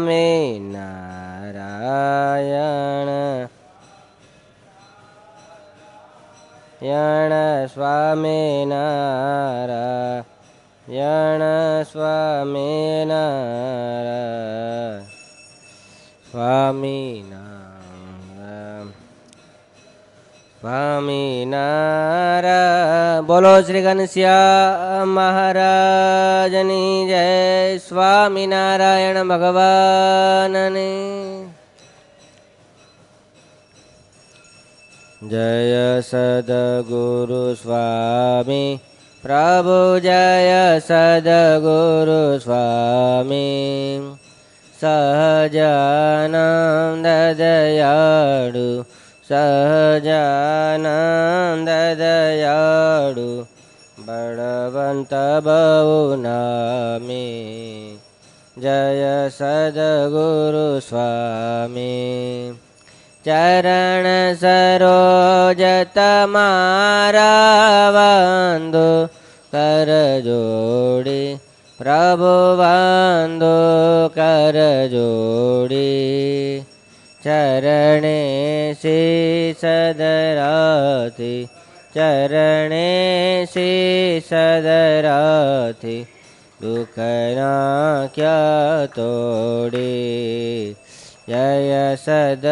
स्वामि नारायण स्वामेन स्वामेन स्वामि न સ્વામિનારાયણ બોલો શ્રી ઘનશ્યામ મહારાજની જય સ્વામિનારાયણ ભગવાનની જય સદગુરુ સ્વામી પ્રભુ જય સદગુરુ સ્વામી સહજાનંદ દયાળુ सहजानन्ददयाडु बडवन्त बलवन्त जय सद्गुरु स्वामी। चरण सरोजतमारावन्दो करजोडि प्रभुवान् करजोडि चरणे सदराति चरणे सि सदराथि दुखना क्यतो यय सद्गुरुस्वामे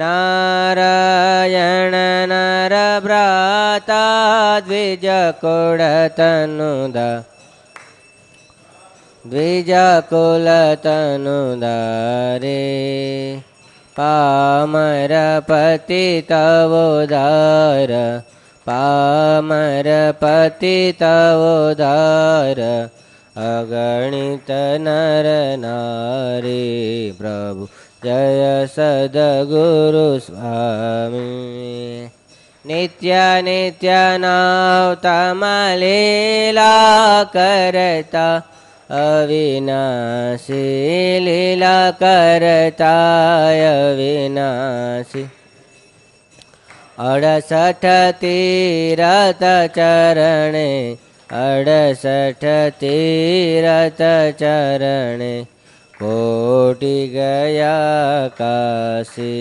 नारायण नरभ्राता द्विजकुडतनुदा द्विजकुलतनुदारे पामरपति तवोदार पामरपति तवोदार अगणित नर ने प्रभु जय सद्गुरुस्वामी नित्य नित्य नवतमलीलाकरता अविनाशी लीला करताय अविनाशी। अडसठ तीरत चरणे अडसठ तीरत चरणे कोटि गया काशी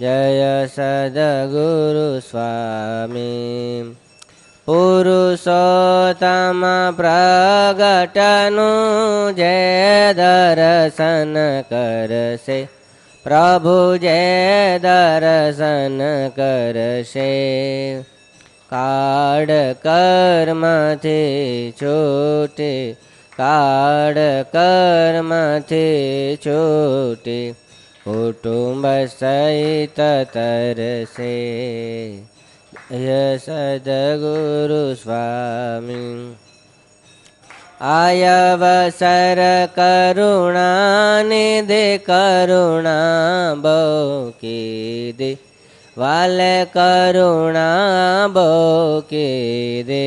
जय सदगुरु स्वामी पुरुषोत्तम प्रगटनु जय दर्शन करसे। प्रभु जय दर्शन करसे। काड मथ छोटे काड मि छोटे कुटुम्ब सहित तरसे। કાળ કર્મથી છૂટે करुणा કર્મથી છૂટે કુટુંબ સહિત તરસે જય સદગુરુ સ્વામી આયવસર કરુણાનિધિ કરુણા બૌકી દે વાલ કરુણા બૌકી દે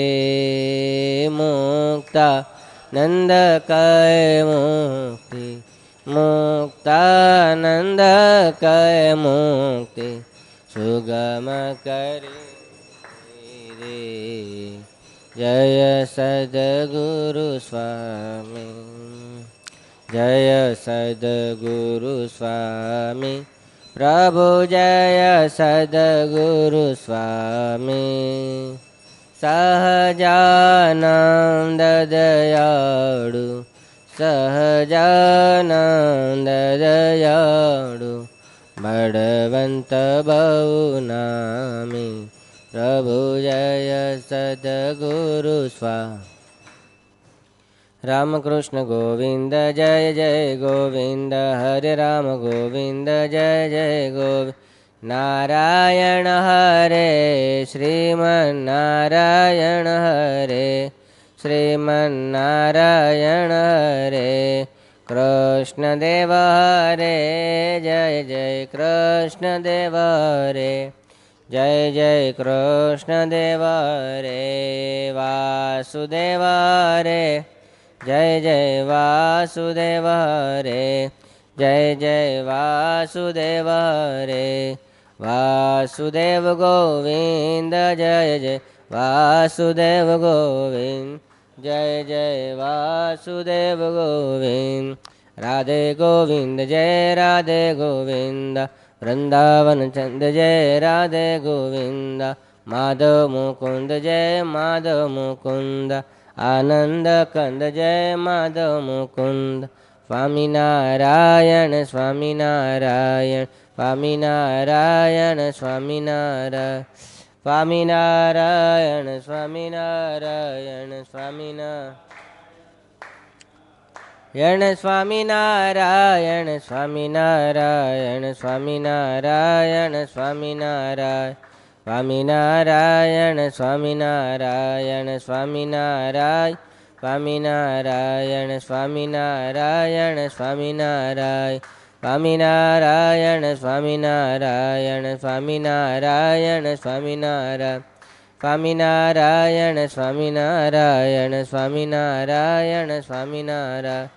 રે જય સદગુરુ સ્વામી જય સદગુરુ સ્વામી પ્રભુ જય સદગુરુ સ્વામી સહજાનંદ દયાળુ સહજાનંદ દયાળુ બળવંત બહુ નામી प्रभुजय सद्गुरु स्वाहा रामकृष्ण गोविन्द जय जय गोविन्द हरे राम गोविन्द जय जय गोवि। नारायण हरे श्रीमन्नारायण हरे श्रीमन्नारायण हरे। कृष्णदेव हरे जय जय कृष्णदेव हरे। જય જય કૃષ્ણ દેવ રે વાસુદેવ રે જય જય વાસુદેવ રે જય જય વાસુદેવ રે વાસુદેવ ગોવિંદ, જય જય વાસુદેવ ગોવિંદ. જય જય વાસુદેવ ગોવિંદ. રાધે ગોવિંદ, જય રાધે ગોવિંદ. वृन्दावन चन्द जय राधे गोविन्द माधव मुकुन्द जय माधव मुकुन्द आनन्द कन्द जय माधव मुकुन्द स्वामिनारायण स्वामिनारायण स्वामिनारायण स्वामिनारायण स्वामिनारायण स्वामिनारायण स्वामिना સ્વામિનારાયણ સ્વામિનારાયણ સ્વામિનારાયણ સ્વામિનારાયણ સ્વામિનારાયણ સ્વામિનારાયણ સ્વામિનારાયણ સ્વામિનારાયણ સ્વામિનારાયણ સ્વામિનારાયણ સ્વામિનારાયણ સ્વામિનારાયણ સ્વામિનારાયણ સ્વામિનારાયણ સ્વામિનારાયણ સ્વામિનારાયણ સ્વામિનારાયણ સ્વામિનારાયણ સ્વામિનારાયણ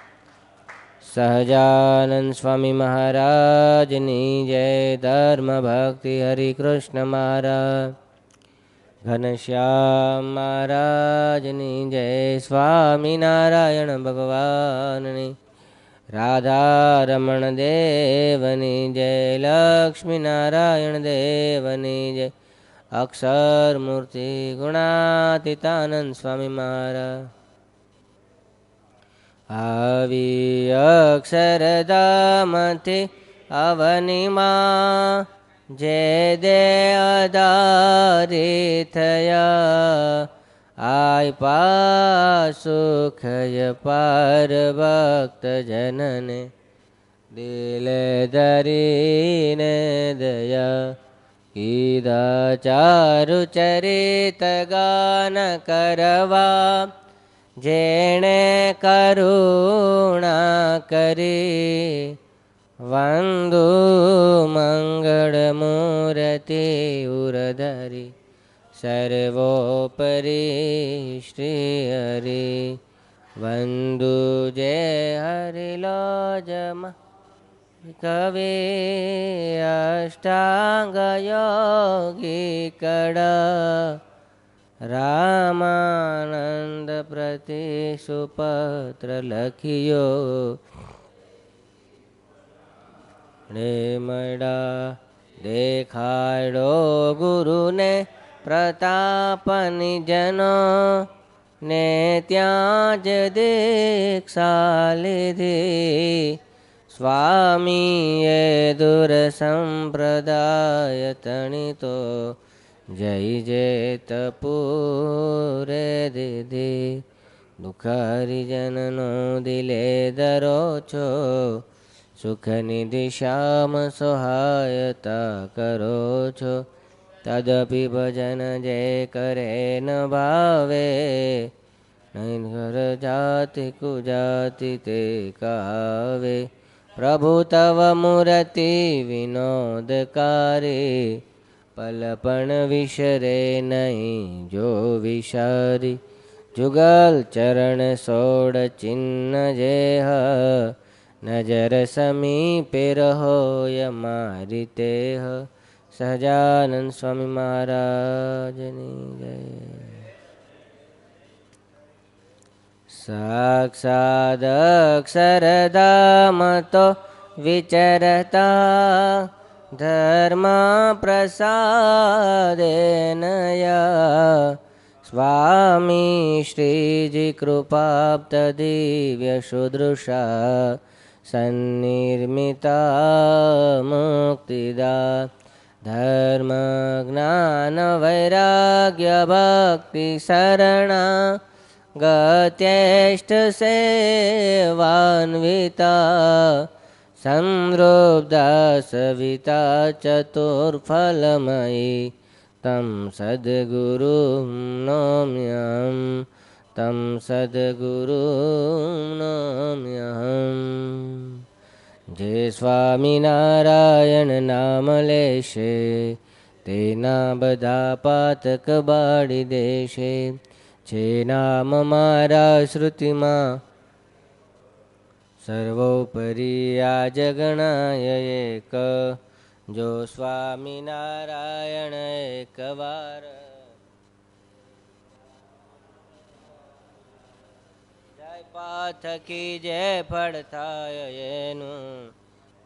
સહજાનંદ સ્વામી મહારાજની જય, ધર્મ ભક્તિ, હરિકૃષ્ણ મહારાજ. ઘનશ્યામ મહારાજની જય સ્વામિનારાયણ ભગવાનની. રાધારમણ દેવની જય લક્ષ્મીનારાયણ દેવની જય. અક્ષર મૂર્તિ ગુણાતીતાનંદ સ્વામી મહારાજ. આવી અક્ષરધામથી અવનિમાં જે દે અદારી થયા આય પાસુખય પાર ભક્ત જનને, દિલે ધરીને દયા, કીધા ચારુ ચરિત ગાન કરવા જેણે કરુણા કરી, વંદુ મંગળ મૂર્તિ ઉરધરી, સર્વોપરી શ્રી હરિ વંદુ જે હરિલો જમા કવિ અષ્ટાંગ યોગી કડા રામાનંદ પ્રતિ સુપત્ર લખ્યો. રે મડા દેખાડો ગુરુને પ્રતાપની જનો ને ત્યાં જ દીક્ષા લીધી. સ્વામીએ દુર સંપ્રદાય તણિતો જય જય પૂરે દીદી, દુખારી જનનો દિલે ધરો છો. સુખની દિશામાં સહાયતા કરો છો. તદપી ભજન જે કરે ન ભાવે નહીં ઘર જાતિ કુજાતિ તે કાવે. પ્રભુ તવ મૂર્તિ વિનોદકારી પલ પણ વિસરે નહીં જો વિશારી. જુગલ ચરણ સોડ જે હ. નજર સમીપે રહોય મારી તેહ સહજાનંદ સ્વામી મહારાજની જય. સાક્ષાદ અક્ષરધામ તો વિચરતા धर्मप्रसादेन य। स्वामी श्रीजिकृपाप्तदिव्यसुदृशा सन्निर्मिता मुक्तिदा। धर्मज्ञानवैराग्यभक्तिशरणा गत्यष्टसेवान्विता। સન્નિર્મિતા મુક્તિદા ધર્મ જ્ઞાન વૈરાગ્ય ભક્તિ શરણા ગત્યેષ્ટ સેવાન્વિતા સંવૃબ્ધા ચતુર્ફલમયી तं सद्गुरुं नम्यहं तं સદગુરુ નમ્યહમ જે સ્વામિનારાયણ નામ લેશે તેના બધા પાતક બાળી દેશે જે નામ મારા શ્રુતિમાં સર્વોપરી આ જગણાય એક, જો સ્વામિનારાયણ એકવાર પાથકી જે ફળ થાય એનું,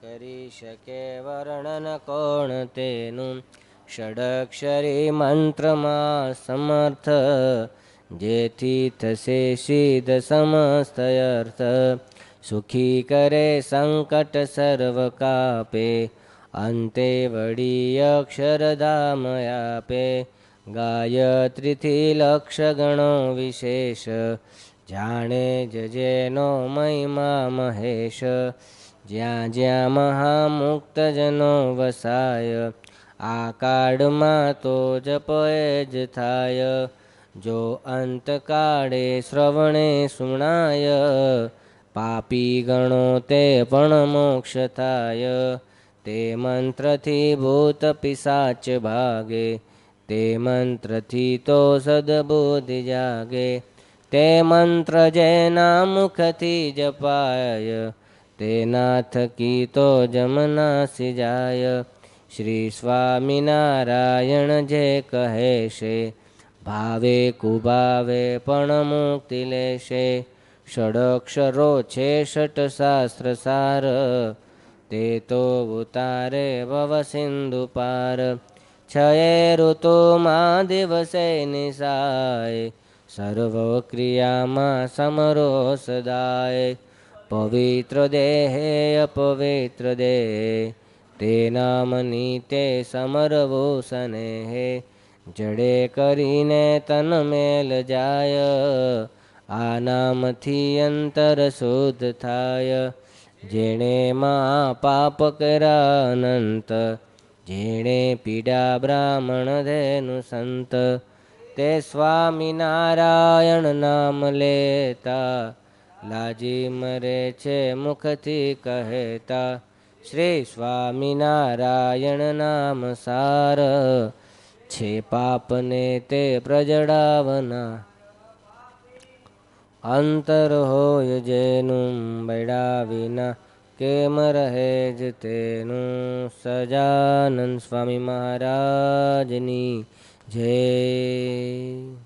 કરી શકે વર્ણન કોણ તેનું? ષડક્ષરી મંત્રમાં સમર્થ, જેથી થશે સિદ્ધ સમસ્ત અર્થ. સુખી કરે સંકટ સર્વ કાપે અંતે વળી અક્ષરધામ આપે. ગાયત્રીથી લક્ષ ગણો વિશેષ, જાણે જજેનો મહિમા મહેશ. જ્યાં જ્યાં મહામુક્તજનો વસાય, આ કાળમાં તો જપ એ જ થાય. જો અંતકાળે શ્રવણે સુણાય પાપી ગણો તે પણ મોક્ષ થાય તે મંત્રથી ભૂત પિસાચ ભાગે તે મંત્રથી તો સદબુદ્ધિ જાગે તે મંત્ર જેના મુખથી જપાય તેના કી તો જમનાસી જાય શ્રી સ્વામિનારાયણ જે કહે છે ભાવે કુભાવે પણ મુક્તિ લેશે ષડક્ષરો છે ષટ શાસ્ત્ર સાર તે તો ઉતારે ભવ સિંધુ પાર છયે ઋતુમાં દિવસે નિશાય સર્વ ક્રિયામાં સમરો સદાય પવિત્ર દેહે અપવિત્ર દેહ તે નામની તે સમરવો સનેહે જડે કરીને તન મેલ જાય આ નામથી અંતર શુદ્ધ થાય જેણે મા પાપ કર્યા અનંત જેણે પીડા બ્રાહ્મણ ધેનું સંત, તે સ્વામિનારાયણ નામ લેતા, લાજી મરે છે મુખથી કહેતા, શ્રી સ્વામિનારાયણ નામ સાર, છે પાપને તે પ્રજડાવના અંતર હોય જેનું બૈડા વિના કેમ રહે જ તેનું? સજાનંદ સ્વામી મહારાજની જય.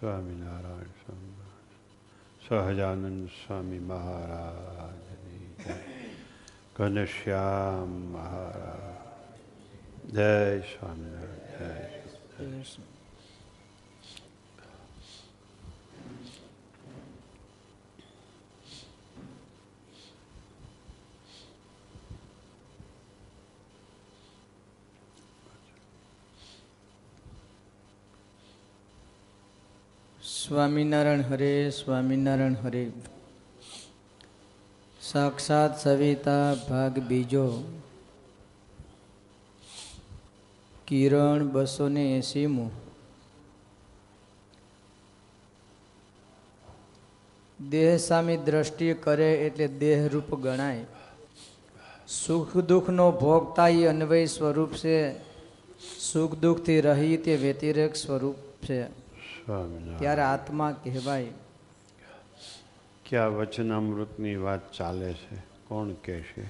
સ્વામિનારાયણ સ્વામિનારાયણ સહજાનંદ સ્વામી મહારાજની જય ઘનશ્યામ મહારાજ જય સ્વામિનારાયણ જય સ્વામિનારાયણ હરે સ્વામિનારાયણ હરે. સાક્ષાત સવિતા ભાગ બીજો. કિરણ બસો ને એસીમું દેહ સામી દ્રષ્ટિ કરે એટલે દેહરૂપ ગણાય. સુખ દુઃખનો ભોગતા એ અન્વય સ્વરૂપ છે. સુખ દુઃખથી રહી તે વ્યતિરેક સ્વરૂપ છે. ત્યારે આત્મા કહેવાય. ક્યાં વચનામૃતની વાત ચાલે છે? કોણ કહેશે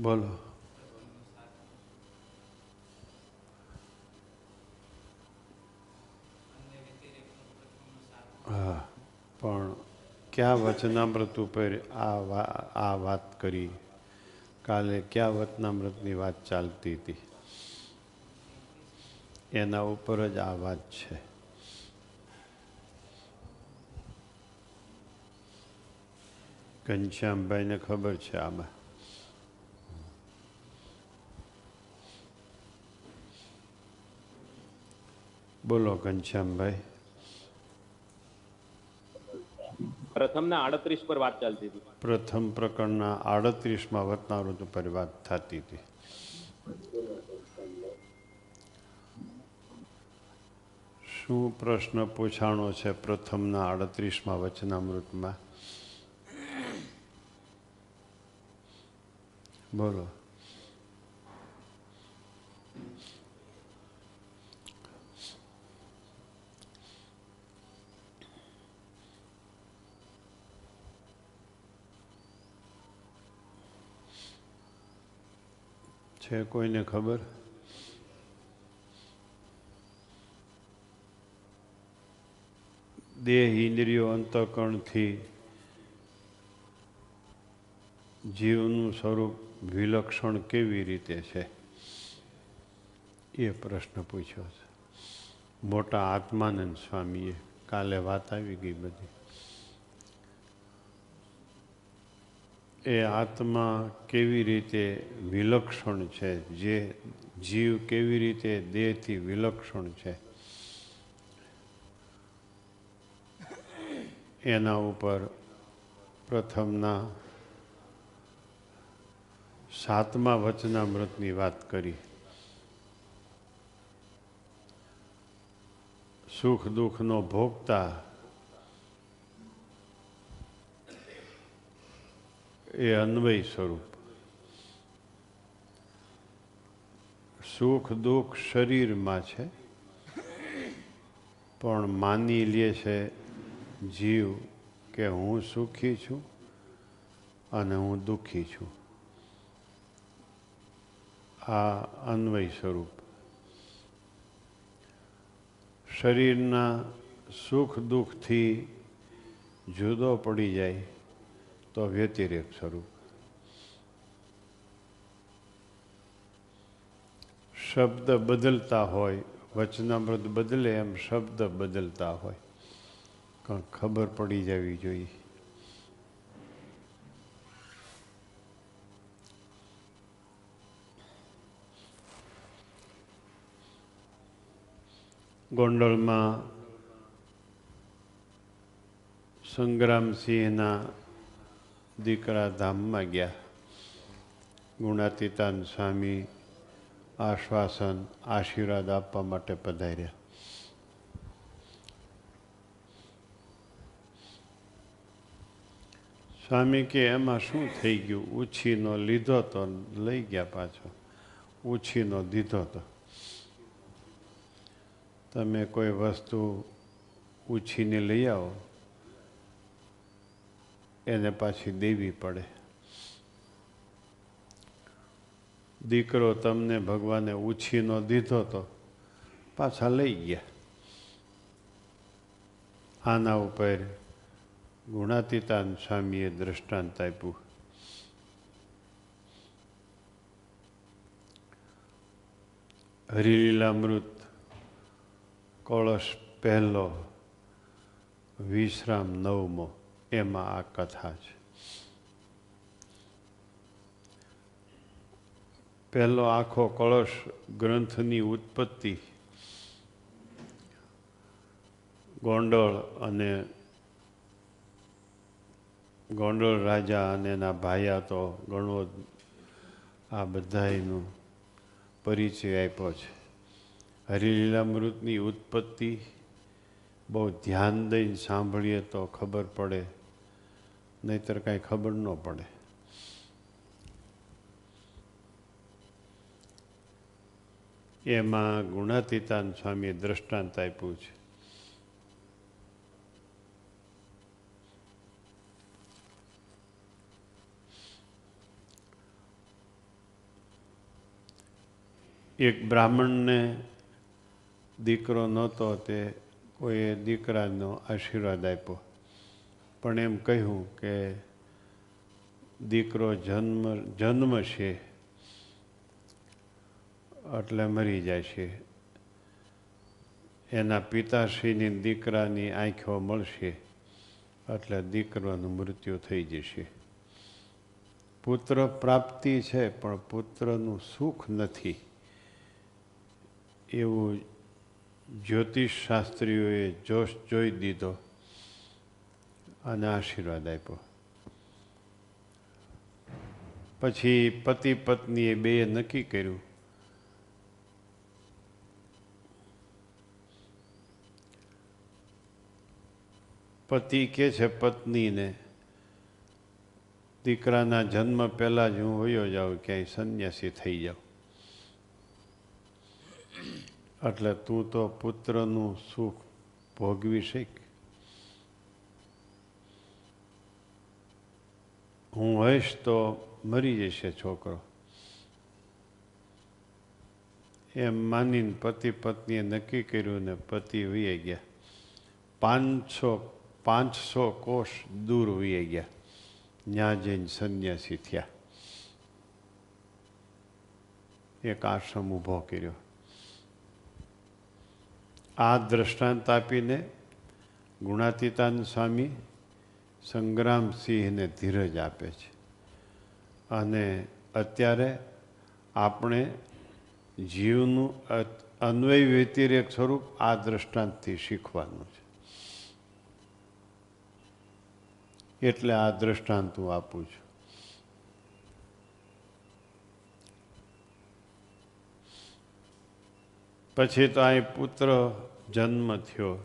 બોલો. હા, પણ ક્યાં વચનામૃત ઉપર આ આ વાત કરી? કાલે ક્યાં વચનામૃતની વાત ચાલતી હતી? એના ઉપર જ આ વાત છે. ઘનશ્યામભાઈને ખબર છે આમાં. બોલો ઘનશ્યામભાઈ. પ્રથમના આડત્રીસ પર વાત ચાલતી હતી. પ્રથમ પ્રકરણના આડત્રીસમાં વતનાવૃત ઉપર વાત થતી હતી. શું પ્રશ્ન પૂછાણો છે પ્રથમના આડત્રીસમાં વચનામૃતમાં? બોલો. છે કોઈને ખબર? દેહ ઇન્દ્રિયો અંતકણથી જીવનું સ્વરૂપ વિલક્ષણ કેવી રીતે છે? એ પ્રશ્ન પૂછ્યો છે. મોટા આત્માનંદ સ્વામીએ કાલે વાત આવી ગઈ બધી. એ આત્મા કેવી રીતે વિલક્ષણ છે? જે જીવ કેવી રીતે દેહથી વિલક્ષણ છે? એના ઉપર પ્રથમના સાતમા વચનામૃતની વાત કરી. સુખ દુઃખનો ભોગતા એ અન્વય સ્વરૂપ સુખ દુઃખ શરીરમાં છે પણ માની લે છે જીવ કે હું સુખી છું અને હું દુઃખી છું આ અન્વય સ્વરૂપ શરીરના સુખ દુઃખથી જુદો પડી જાય તો વ્યતિરેક સ્વરૂપ શબ્દ બદલતા હોય, વચનામૃત બદલે એમ શબ્દ બદલતા હોય. પણ ખબર પડી જવી જોઈએ. ગોંડલમાં સંગ્રામસિંહના દીકરા ધામમાં ગયા. ગુણાતીતાન સ્વામી આશ્વાસન, આશીર્વાદ આપવા માટે પધાર્યા. સ્વામી કે, એમાં શું થઈ ગયું? ઉછીનો લીધો તો લઈ ગયા પાછો. ઉછીનો દીધો તો. તમે કોઈ વસ્તુ ઉછીને લઈ આવો. એને પાછી દેવી પડે. દીકરો તમને ભગવાને ઉછીનો દીધો તો પાછા લઈ ગયા. આના ઉપર ગુણાતીતાન સ્વામીએ દ્રષ્ટાંત આપ્યું. હરિલીલામૃત કળશ પહેલો, વિશ્રામ નવમો. એમાં આ કથા છે. પહેલો આખો કળશ ગ્રંથની ઉત્પત્તિ ગોંડળ અને ગોંડળ રાજા અને એના ભાયા તો ઘણો આ બધાનો પરિચય આપ્યો છે. હરિલીલામૃતની ઉત્પત્તિ બહુ ધ્યાન દઈને સાંભળીએ તો ખબર પડે નહીતર કાંઈ ખબર ન પડે. એમાં ગુણાતીતાન સ્વામીએ દ્રષ્ટાંત આપ્યું છે. એક બ્રાહ્મણને દીકરો નહોતો તે કોઈએ દીકરાનો આશીર્વાદ આપ્યો. પણ એમ કહ્યું કે દીકરો જન્મ જન્મ છે એટલે મરી જાય છે એના પિતાશ્રીની દીકરાની આંખો મળશે, એટલે દીકરાનું મૃત્યુ થઈ જશે. પુત્ર પ્રાપ્તિ છે, પણ પુત્રનું સુખ નથી. એવું જ્યોતિષ શાસ્ત્રીઓએ જોશ જોઈ દીધો. અને આશીર્વાદ આપ્યો. પછી પતિ પત્નીએ બેએ નક્કી કર્યું. પતિ કે છે પત્નીને, દીકરાના જન્મ પહેલાં જ હું હોયો જાઉં, ક્યાંય સંન્યાસી થઈ જાઉં. એટલે તું તો પુત્રનું સુખ ભોગવી શીખ હું હોઈશ તો મરી જશે છોકરો. એમ માનીને પતિ પત્નીએ નક્કી કર્યું ને પતિ વીએ ગયા. પાંચસો પાંચસો કોષ દૂર વીએ ગયા. ત્યાં જઈને સંન્યાસી થયા. એક આશ્રમ ઊભો કર્યો. આ દ્રષ્ટાંત આપીને ગુણાતીતાન સ્વામી સંગ્રામસિંહને ધીરજ આપે છે. અને અત્યારે આપણે જીવનું અન્વય વ્યતિરેક સ્વરૂપ આ દ્રષ્ટાંતથી શીખવાનું છે. એટલે આ દ્રષ્ટાંત હું આપું છું. પછી તો અહીં પુત્ર જન્મ થયો.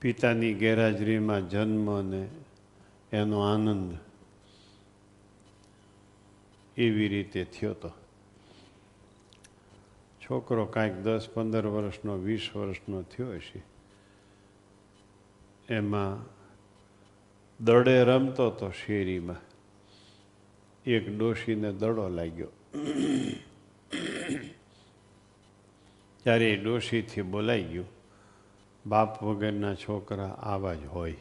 પિતાની ગેરહાજરીમાં જન્મ અને એનો આનંદ એવી રીતે થયો તો. છોકરો કાંઈક દસ, પંદર વર્ષનો, વીસ વર્ષનો થયો હશે. એમાં દડે રમતો તો શેરીમાં. એક ડોશીને દડો લાગ્યો. ત્યારે એ ડોશીથી બોલાઈ ગયું. બાપ વગરના છોકરા આવા જ હોય.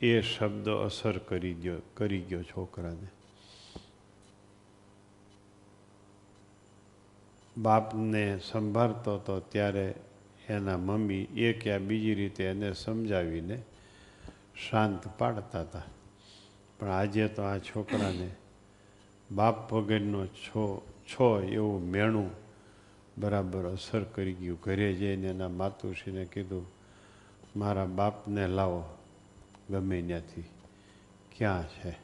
એ શબ્દ અસર કરી ગયો કરી ગયો છોકરાને. બાપને સંભાળતો હતો ત્યારે એના મમ્મી એક યા બીજી રીતે એને સમજાવીને શાંત પાડતા હતા. પણ આજે તો આ છોકરાને બાપ વગરનો છો છો એવું મેણું બરાબર અસર કરી ગયું. ઘરે જઈને એના માતુશ્રીને કીધું, મારા બાપને લાવો ગમે ત્યાંથી. ક્યાં છે?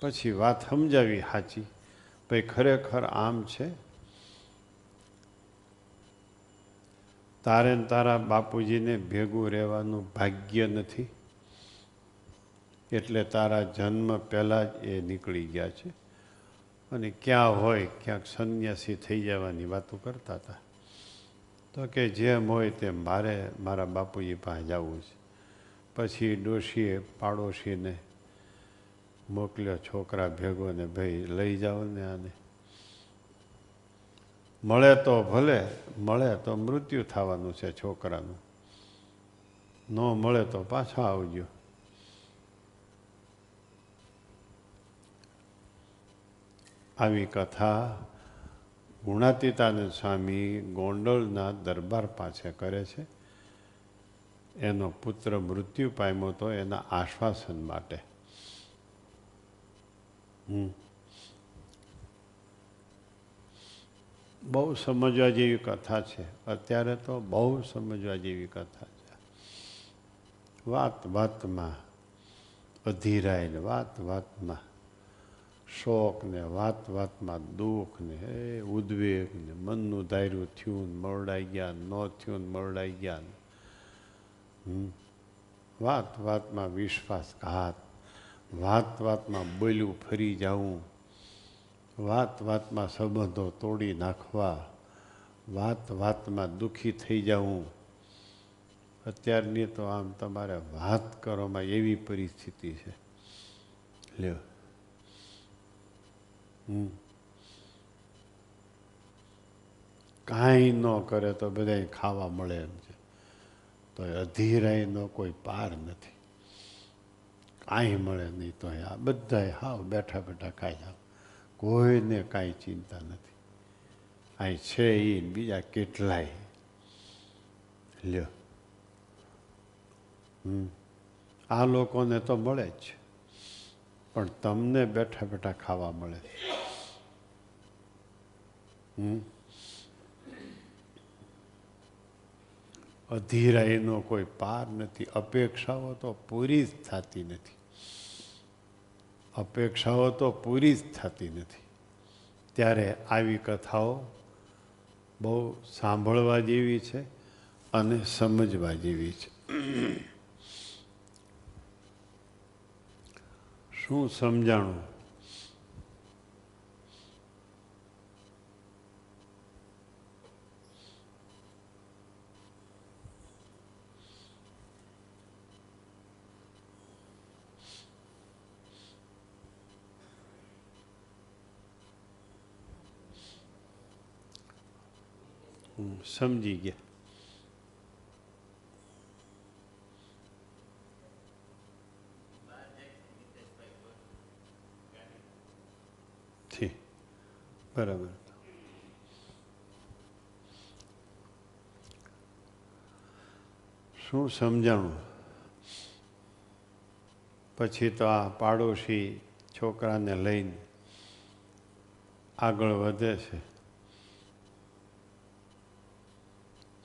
પછી વાત સમજાવી સાચી. ભાઈ, ખરેખર આમ છે? તારે તારા બાપુજીને ભેગું રહેવાનું ભાગ્ય નથી? એટલે તારા જન્મ પહેલાં જ એ નીકળી ગયા છે. અને ક્યાં હોય, ક્યાંક સંન્યાસી થઈ જવાની વાતો કરતા હતા. તો કે જેમ હોય તેમ મારે, મારા બાપુજી પાસે જવું છે. પછી ડોશીએ, પાડોશીને મોકલ્યો, છોકરા ભેગો ને ભાઈ લઈ જાઓ ને આને. મળે તો ભલે, મળે તો મૃત્યુ થવાનું છે છોકરાનું. ન મળે તો પાછા આવજો. આવી કથા ગુણાતીતાનંદ સ્વામી ગોંડલના દરબાર પાસે કરે છે. એનો પુત્ર મૃત્યુ પામ્યો તો એના આશ્વાસન માટે. બહુ સમજવા જેવી કથા છે. અત્યારે તો બહુ સમજવા જેવી કથા છે. વાત વાતમાં અધીરાયેલ, વાત વાતમાં. શોક ને વાત વાતમાં દુઃખ ને, હે, ઉદ્વેગ ને, મનનું ધાર્યું થયું ને મરડાઈ ગયા ન થયું ને મરડાઈ ગયા ને. વાત વાતમાં વિશ્વાસઘાત, વાત વાતમાં બોલ્યું ફરી જવું વાત વાતમાં સંબંધો તોડી નાખવા, વાત વાતમાં દુઃખી થઈ જવું અત્યારની તો આમ તમારે વાત કરવામાં એવી પરિસ્થિતિ છે. લ્યો. કાંઈ ન કરે તો બધાય ખાવા મળે એમ છે. તો અધીરાઈનો કોઈ પાર નથી. કાંઈ મળે નહીં તો આ બધાય હાવ બેઠા બેઠા ખાઈ જાવ. કોઈને કાંઈ ચિંતા નથી. અહીં છે એ બીજા કેટલાય. લ્યો. હમ. આ લોકોને તો મળે જ છે. પણ તમને બેઠા બેઠા ખાવા મળે. હમ અધીરાઈનો કોઈ પાર નથી. અપેક્ષાઓ તો પૂરી જ થતી નથી. અપેક્ષાઓ તો પૂરી જ થતી નથી. ત્યારે આવી કથાઓ બહુ સાંભળવા જેવી છે અને સમજવા જેવી છે. શું સમજાણું? સમજી ગયા. બરાબર. શું સમજાણું? પછી તો આ પાડોશી છોકરાને લઈને આગળ વધે છે.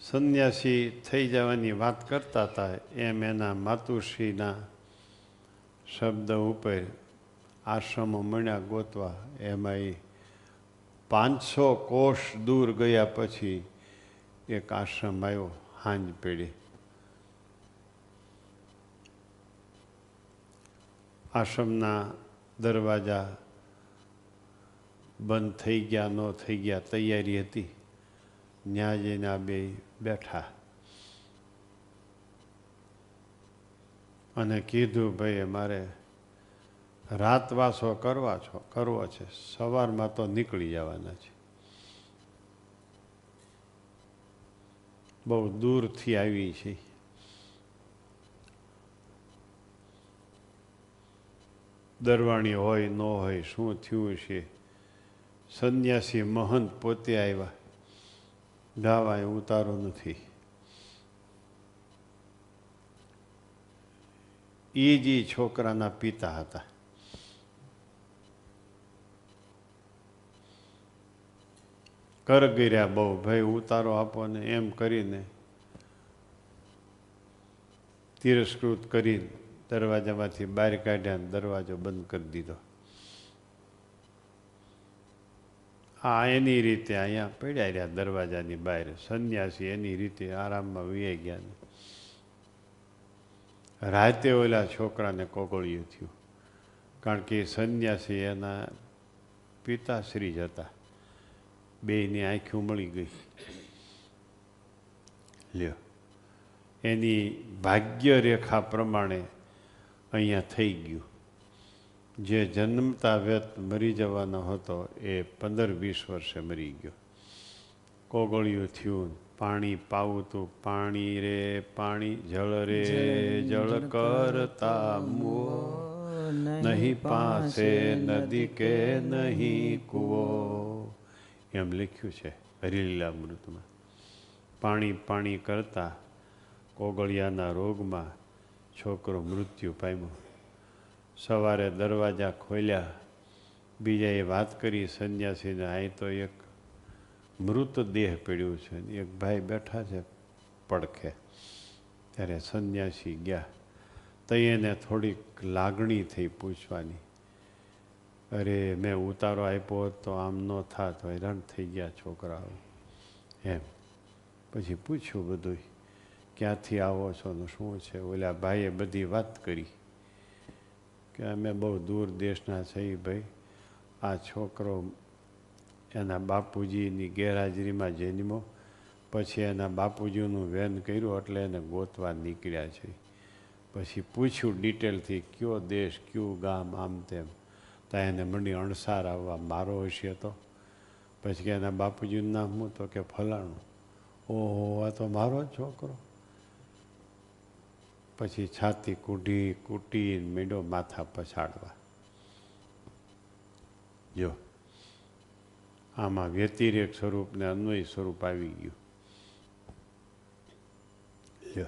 સંન્યાસી થઈ જવાની વાત કરતા હતા, એમ એના માતુશ્રીના શબ્દ ઉપર આશ્રમો મળ્યા ગોતવા. એમાં એ પાંચસો કોષ દૂર ગયા પછી એક આશ્રમ આવ્યો, હાંજ પેઢી. આશ્રમના દરવાજા બંધ થઈ ગયા, ન થઈ ગયા, તૈયારી હતી. ન્યાજીના બે બેઠા. અને કીધું, ભાઈ મારે રાતવાસો કરવા છો, કરવો છે. સવારમાં તો નીકળી જવાના છે. બહુ દૂરથી આવી છે. દરવાણી હોય, ન હોય, શું થયું છે? સંન્યાસી મહંત પોતે આવ્યા. ગાવા ઉતારો નથી. એ જ છોકરાના પિતા હતા. કર ગર્યા બહુ, ભાઈ, ઉતારો આપો ને એમ કરીને તિરસ્કૃત કરી દરવાજામાંથી બહાર કાઢ્યા દરવાજો બંધ કરી દીધો. આ એની રીતે અહીંયા પડ્યા રહ્યા દરવાજાની બહાર. સંન્યાસી એની રીતે આરામમાં વીએ ગયા રાતે ઓલા છોકરાને કોગળ્યું થયું. કારણ કે સંન્યાસી એના પિતાશ્રી જ હતા. બેયની આંખી મળી ગઈ. લ્યો. એની ભાગ્ય રેખા પ્રમાણે અહીંયા થઈ ગયું. જે જન્મતા વ્યત મરી જવાનો હતો એ પંદર વીસ વર્ષે મરી ગયો. કોગળિયું થયું પાણી પાવું પાણી રે પાણી જળ રે જળ કરતા મુઓ નહીં પાસે નદી કે નહીં કૂવો. એમ લખ્યું છે હરિલીલા અમૃતમાં. પાણી પાણી કરતા કોગળિયાના રોગમાં છોકરો મૃત્યુ પામ્યો. સવારે દરવાજા ખોલ્યા. બીજાએ વાત કરી, સંન્યાસીને, અહીં તો એક મૃતદેહ પીડ્યું છે એક ભાઈ બેઠા છે પડખે. ત્યારે સંન્યાસી ગયા. તઈ એને થોડીક લાગણી થઈ પૂછવાની. અરે, મેં ઉતારો આપ્યો તો આમ ન થાત, હેરાન થઈ ગયા છોકરાઓ. એમ. પછી પૂછ્યું બધું ક્યાંથી આવો છો ને શું છે? ઓલા ભાઈએ બધી વાત કરી. કે અમે બહુ દૂર દેશના છીએ ભાઈ. આ છોકરો એના બાપુજીની ગેરહાજરીમાં જન્મો પછી એના બાપુજીનું વેન કર્યું એટલે એને ગોતવા નીકળ્યા છે. પછી પૂછ્યું ડિટેલથી કયો દેશ, કયું ગામ, આમ તેમ. ત્યાં એને મંડી અણસાર આવવા મારો હશે તો. પછી એના બાપુજીનું નામ હું તો કે ફલાણું. ઓહો, આ તો મારો જ છોકરો. પછી છાતી કૂઢી કૂટી મીંડો માથા પછાડવા. જો, આમાં વ્યતિરેક સ્વરૂપ ને અન્વય સ્વરૂપ આવી ગયું. જો,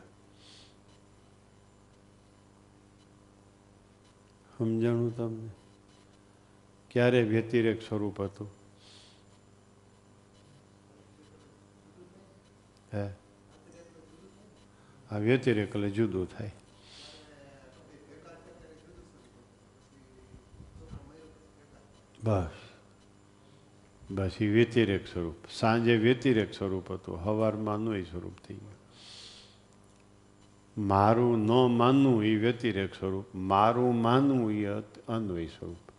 સમજાણું તમને? ક્યારે વ્યતિરેક સ્વરૂપ હતું? હે? આ વ્યતિરેક એટલે જુદું થાય. બસ. બસ એ વ્યતિરેક સ્વરૂપ. સાંજે વ્યતિરેક સ્વરૂપ હતું, હવારમાં અન્વય સ્વરૂપ થઈ ગયું. મારું ન માનવું એ વ્યતિરેક સ્વરૂપ, મારું માનવું એ અન્વય સ્વરૂપ.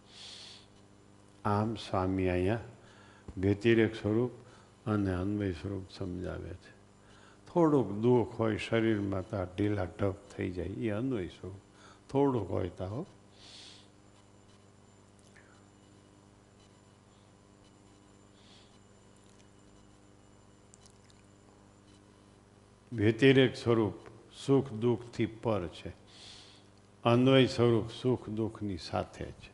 આમ સ્વામી અહીંયા વ્યતિરેક સ્વરૂપ અને અન્વય સ્વરૂપ સમજાવે છે. થોડુંક દુઃખ હોય શરીરમાં તો ઢીલા ઢપ થઈ જાય, એ અન્વય સ્વરૂપ થોડુંક હોય તો વ્યતિરેક સ્વરૂપ સુખ દુઃખથી પર છે. અન્વય સ્વરૂપ સુખ દુઃખની સાથે છે.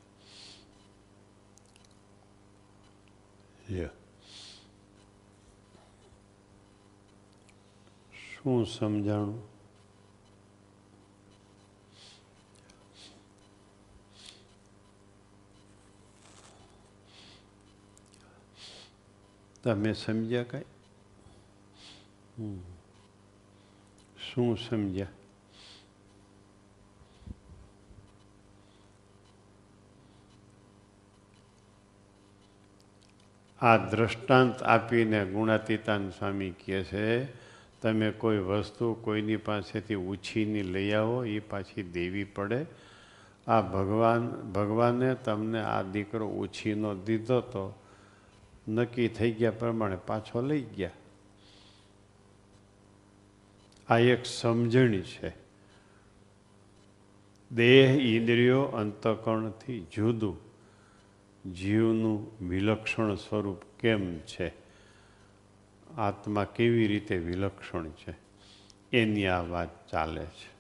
લ્યો. શું સમજાણું? તમે સમજ્યા કાંઈ. શું સમજ્યા? આ દ્રષ્ટાંત આપીને ગુણાતીતાન સ્વામી કહે છે તમે કોઈ વસ્તુ કોઈની પાસેથી ઉછીની લઈ આવો એ પાછી દેવી પડે. આ ભગવાન, ભગવાને તમને આ દીકરો ઉછીનો દીધો તો નક્કી થઈ ગયા પ્રમાણે પાછો લઈ ગયા. આ એક સમજણી છે. દેહ ઇન્દ્રિયો અંતકણથી જુદું. જીવનું વિલક્ષણ સ્વરૂપ કેમ છે? આત્મા કેવી રીતે વિલક્ષણ છે? એની આ વાત ચાલે છે.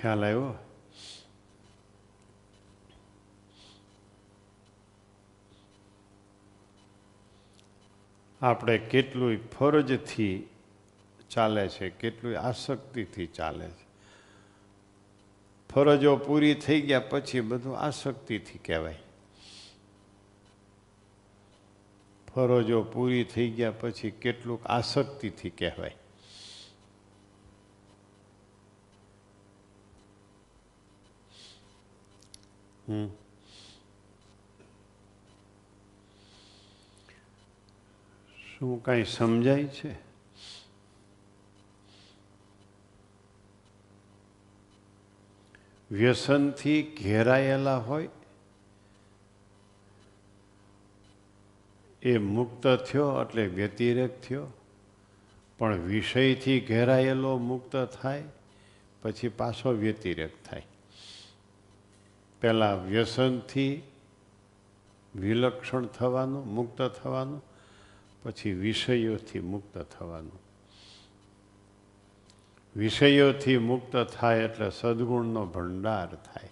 ખ્યાલ આવ્યો? આપણે કેટલું ફરજથી ચાલે છે કેટલું આસક્તિથી ચાલે છે. ફરજો પૂરી થઈ ગયા પછી બધું આસક્તિથી કહેવાય. ફરજો પૂરી થઈ ગયા પછી કેટલુંક આસક્તિથી કહેવાય. હમ. શું કાંઈ સમજાય છે? વ્યસનથી ઘેરાયેલા હોય, એ મુક્ત થયો એટલે વ્યતિરેક થયો. પણ વિષયથી ઘેરાયેલો મુક્ત થાય, પછી પાછો વ્યતિરેક થાય. પહેલાં વ્યસનથી વિલક્ષણ થવાનું, મુક્ત થવાનું, પછી વિષયોથી મુક્ત થવાનું. વિષયોથી મુક્ત થાય એટલે સદગુણનો ભંડાર થાય.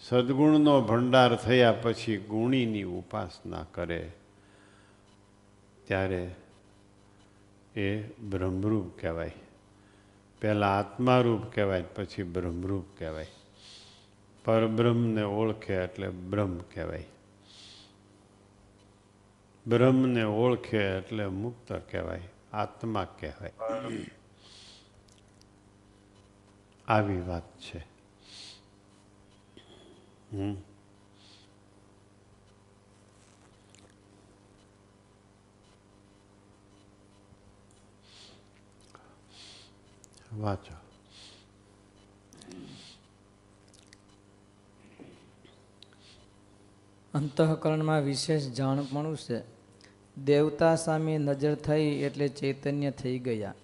સદગુણનો ભંડાર થયા પછી ગુણીની ઉપાસના કરે, ત્યારે એ બ્રહ્મરૂપ કહેવાય. પહેલાં આત્મારૂપ કહેવાય, પછી બ્રહ્મરૂપ કહેવાય. પરબ્રહ્મને ઓળખે એટલે બ્રહ્મ કહેવાય. બ્રહ્મને ઓળખે એટલે મુક્ત કહેવાય. આત્મા કહેવાય. આવી વાત છે. વાંચો. અંતઃકરણમાં વિશેષ જાણપણું છે. દેવતા સામે નજર થઈ એટલે ચૈતન્ય થઈ ગયા.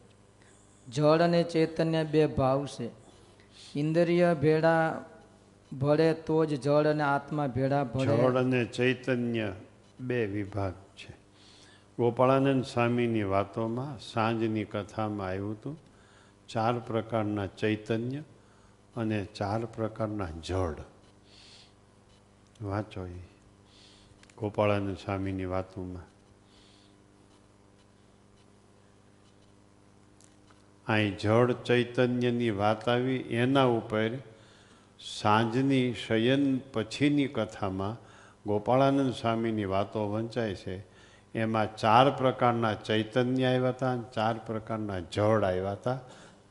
જળ અને ચૈતન્ય બે ભાવ છે. ઇન્દ્રિય ભેળા ભળે તો જ જળ અને આત્મા ભેળા ભળે. જળ અને ચૈતન્ય બે વિભાગ છે. ગોપાળાનંદ સ્વામીની વાતોમાં, સાંજની કથામાં આવ્યું હતું, ચાર પ્રકારના ચૈતન્ય અને ચાર પ્રકારના જળ. વાંચો એ ગોપાળાનંદ સ્વામીની વાતોમાં. અહીં જળ ચૈતન્યની વાત આવી, એના ઉપર સાંજની શયન પછીની કથામાં ગોપાળાનંદ સ્વામીની વાતો વંચાય છે. એમાં ચાર પ્રકારના ચૈતન્ય આવ્યા હતા અને ચાર પ્રકારના જળ આવ્યા હતા.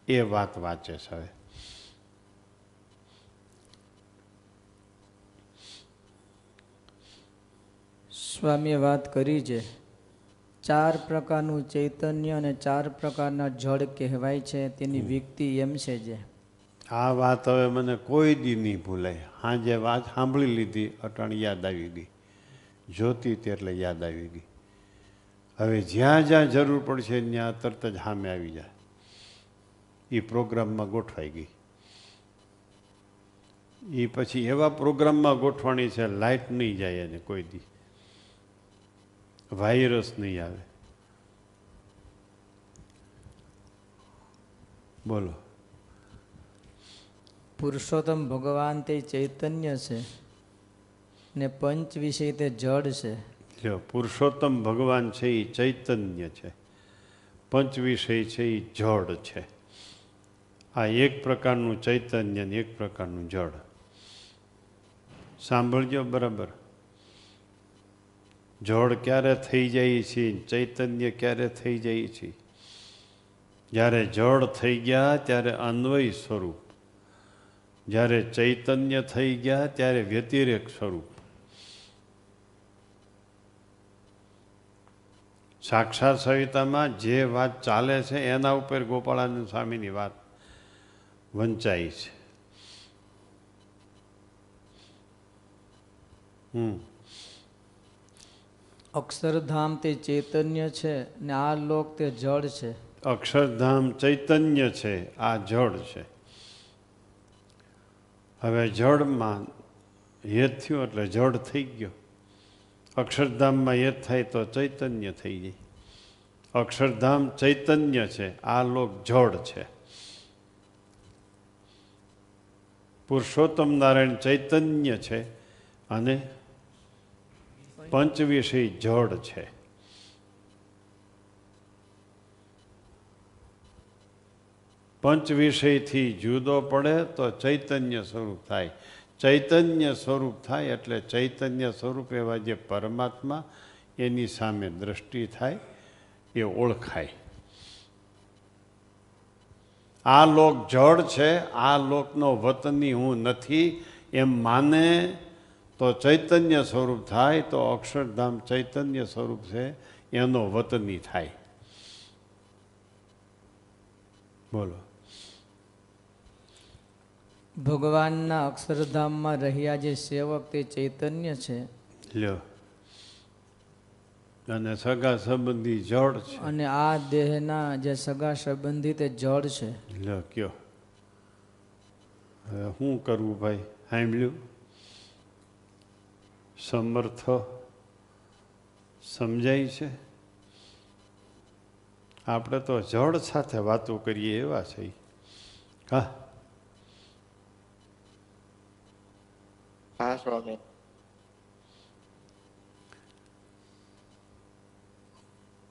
એ વાત વાંચે છે હવે. સ્વામીએ વાત કરી છે. ચાર પ્રકારનું ચૈતન્ય અને ચાર પ્રકારના જળ કહેવાય છે. તેની વ્યક્તિ એમ છે જે. આ વાત હવે મને કોઈ દી નહીં ભૂલાય સાંજે વાત સાંભળી લીધી અટણ યાદ આવી ગઈ. જોતી હતી એટલે યાદ આવી ગઈ. હવે જ્યાં જ્યાં જરૂર પડશે ત્યાં તરત જ સામે આવી જાય. એ પ્રોગ્રામમાં ગોઠવાઈ ગઈ. એ પછી એવા પ્રોગ્રામમાં ગોઠવાની છે લાઇટ નહીં જાય એને કોઈ દી. વાયરસ નહીં આવે. બોલો. પુરુષોત્તમ ભગવાન તે ચૈતન્ય છે ને પંચ વિષય તે જડ છે. જો પુરુષોત્તમ ભગવાન છે એ ચૈતન્ય છે. પંચ વિષય છે એ જડ છે. આ એક પ્રકારનું ચૈતન્ય ને એક પ્રકારનું જડ. સાંભળજો બરાબર. જળ ક્યારે થઈ જાય છે, ચૈતન્ય ક્યારે થઈ જાય છે? જ્યારે જોડ થઈ ગયા, ત્યારે અન્વય સ્વરૂપ. જ્યારે ચૈતન્ય થઈ ગયા, ત્યારે વ્યતિરેક સ્વરૂપ. સાક્ષાત સવિતામાં જે વાત ચાલે છે, એના ઉપર ગોપાળાનંદ સ્વામીની વાત વંચાઈ છે. હમ. અક્ષરધામ તે ચૈતન્ય છે ને આ લોક તે જળ છે. અક્ષરધામ ચૈતન્ય છે, આ જળ છે. હવે જળમાં યદ થયું એટલે જળ થઈ ગયો. અક્ષરધામમાં યદ થાય તો ચૈતન્ય થઈ જાય. અક્ષરધામ ચૈતન્ય છે, આ લોક જળ છે. પુરુષોત્તમ નારાયણ ચૈતન્ય છે અને પંચવિષય જળ છે. પંચ વિષયથી જુદો પડે તો ચૈતન્ય સ્વરૂપ થાય. ચૈતન્ય સ્વરૂપ થાય એટલે ચૈતન્ય સ્વરૂપ એવા જે પરમાત્મા એની સામે દ્રષ્ટિ થાય એ ઓળખાય. આ લોક જળ છે, આ લોકનો વતની હું નથી એમ માને તો ચૈતન્ય સ્વરૂપ થાય તો અક્ષરધામ ચૈતન્ય સ્વરૂપ છે એનો વતની થાય. બોલો. ભગવાનના અક્ષરધામમાં રહ્યા જે સેવક તે ચૈતન્ય છે. લ્યો. અને સગા સંબંધી જળ છે. અને આ દેહના જે સગા સંબંધી તે જળ છે. લ્યો કયો. હવે શું કરવું ભાઈ? સાંભળ્યું? સમર્થ સમજાય છે? આપણે તો જળ સાથે વાતો કરીએ એવા છે. હા. હા સ્વામી.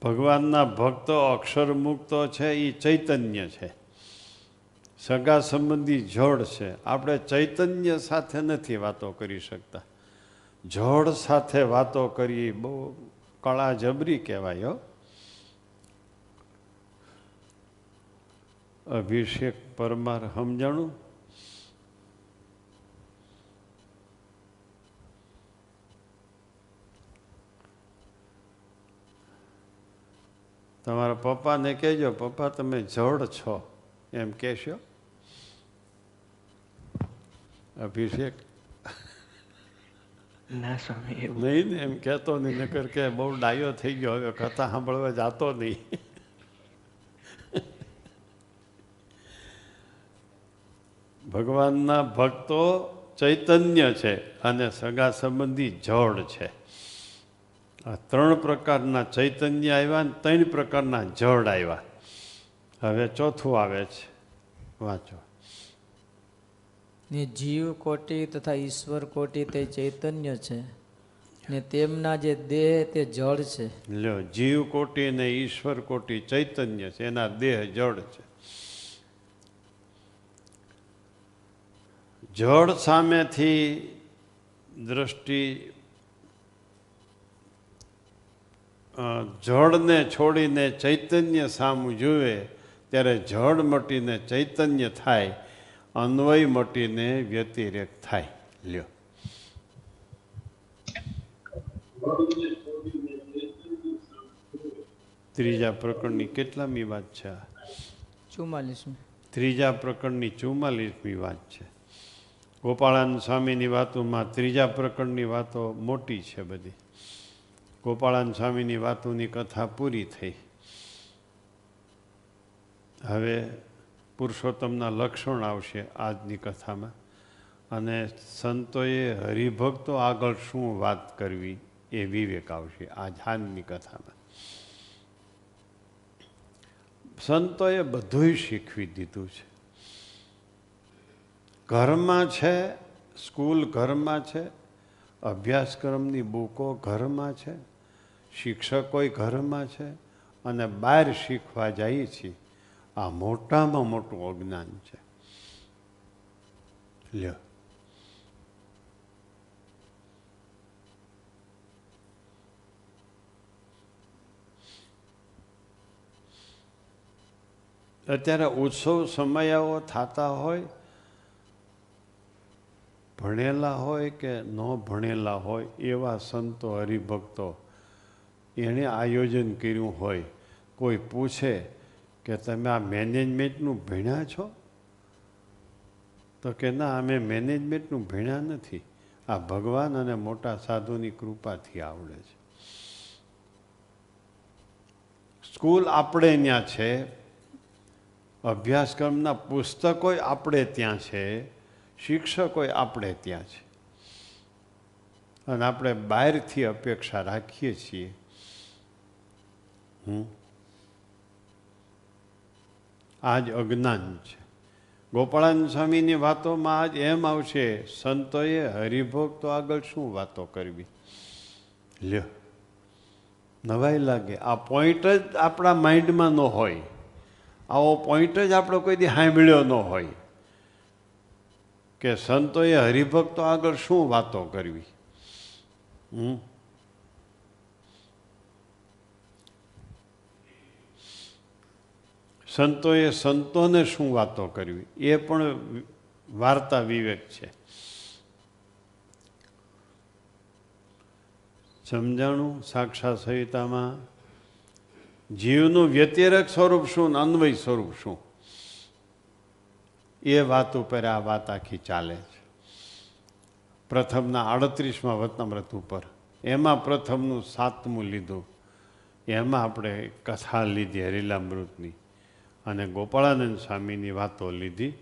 ભગવાનના ભક્તો અક્ષર મુક્તો છે એ ચૈતન્ય છે. સગા સંબંધી જળ છે. આપણે ચૈતન્ય સાથે નથી વાતો કરી શકતા. જળ સાથે વાતો કરી, બહુ કળા જબરી કહેવાય અભિષેક પરમાર સમજાણું? તમારા પપ્પાને કહેજો, પપ્પા, તમે જળ છો. એમ કહેશો? અભિષેક ના સ્વામી, એવું. નહીં એમ કહેતો નહીં, નકર કે બહુ ડાયો થઈ ગયો, હવે કથા સાંભળવા જાતો નહીં. ભગવાનના ભક્તો ચૈતન્ય છે અને સગા સંબંધી જળ છે. આ ત્રણ પ્રકારના ચૈતન્ય આવ્યા ને ત્રણ પ્રકારના જળ આવ્યા. હવે ચોથું આવે છે, વાંચો. ને જીવ કોટી તથા ઈશ્વર કોટી તે ચૈતન્ય છે. ને તેમના જે દેહ તે જળ છે. લ્યો જીવ કોટી ને ઈશ્વર કોટી ચૈતન્ય છે, એના દેહ જળ છે. જળ સામેથી દ્રષ્ટિ જળને છોડીને ચૈતન્ય સામું જુએ, ત્યારે જળ મટીને ચૈતન્ય થાય અન્વય મટીને વ્યતિરેક થાય. લ્યો. ત્રીજા પ્રકરણની કેટલામી વાત છે? ચુમ્માલીસમી. ત્રીજા પ્રકરણની ચુમ્માલીસમી વાત છે. ગોપાળાન સ્વામીની વાતોમાં ત્રીજા પ્રકરણની વાતો મોટી છે બધી. ગોપાળાન સ્વામીની વાતોની કથા પૂરી થઈ. હવે પુરુષોત્તમના લક્ષણ આવશે આજની કથામાં. અને સંતોએ હરિભક્તો આગળ શું વાત કરવી એ વિવેક આવશે આ હાલની કથામાં. સંતોએ બધુંય શીખવી દીધું છે. ઘરમાં છે, સ્કૂલ ઘરમાં છે, અભ્યાસક્રમની બુકો ઘરમાં છે, શિક્ષકોય ઘરમાં છે, અને બહાર શીખવા જઈએ છીએ. આ મોટામાં મોટું અજ્ઞાન છે. લ્યો. અત્યારે ઉત્સવ સમયાઓ થતા હોય, ભણેલા હોય કે ન ભણેલા હોય, એવા સંતો હરિભક્તો, એણે આયોજન કર્યું હોય, કોઈ પૂછે કે તમે આ મેનેજમેન્ટનું ભણ્યા છો? તો કે ના, અમે મેનેજમેન્ટનું ભણ્યા નથી. આ ભગવાન અને મોટા સાધુની કૃપાથી આવડે છે. સ્કૂલ આપણે ત્યાં છે. અભ્યાસક્રમના પુસ્તકોય આપણે ત્યાં છે. શિક્ષકોય આપણે ત્યાં છે. અને આપણે બહારથી અપેક્ષા રાખીએ છીએ. હમ? આ જ અજ્ઞાન છે. ગોપાળાનંદ સ્વામીની વાતોમાં આજ એમ આવશે, સંતોએ હરિભોગ તો આગળ શું વાતો કરવી? લ્યો, નવાઈ લાગે. આ પોઈન્ટ જ આપણા માઇન્ડમાં ન હોય. આવો પોઈન્ટ જ આપણો કોઈ દી સાંભળ્યો ન હોય. કે સંતોએ હરિભક્તો આગળ શું વાતો કરવી? હમ? સંતોએ સંતોને શું વાતો કરવી? એ પણ વાર્તા વિવેક છે. સમજાણું? સાક્ષાત સંહિતામાં જીવનું વ્યતિરેક સ્વરૂપ શું અન્વય સ્વરૂપ શું? એ વાત ઉપર આ વાત આખી ચાલે છે. પ્રથમના અડત્રીસમાં વતનામ્રત ઉપર. એમાં પ્રથમનું સાતમું લીધું. એમાં આપણે કથા લીધી હરિલામૃતની. અને ગોપાળાનંદ સ્વામીની વાતો લીધી.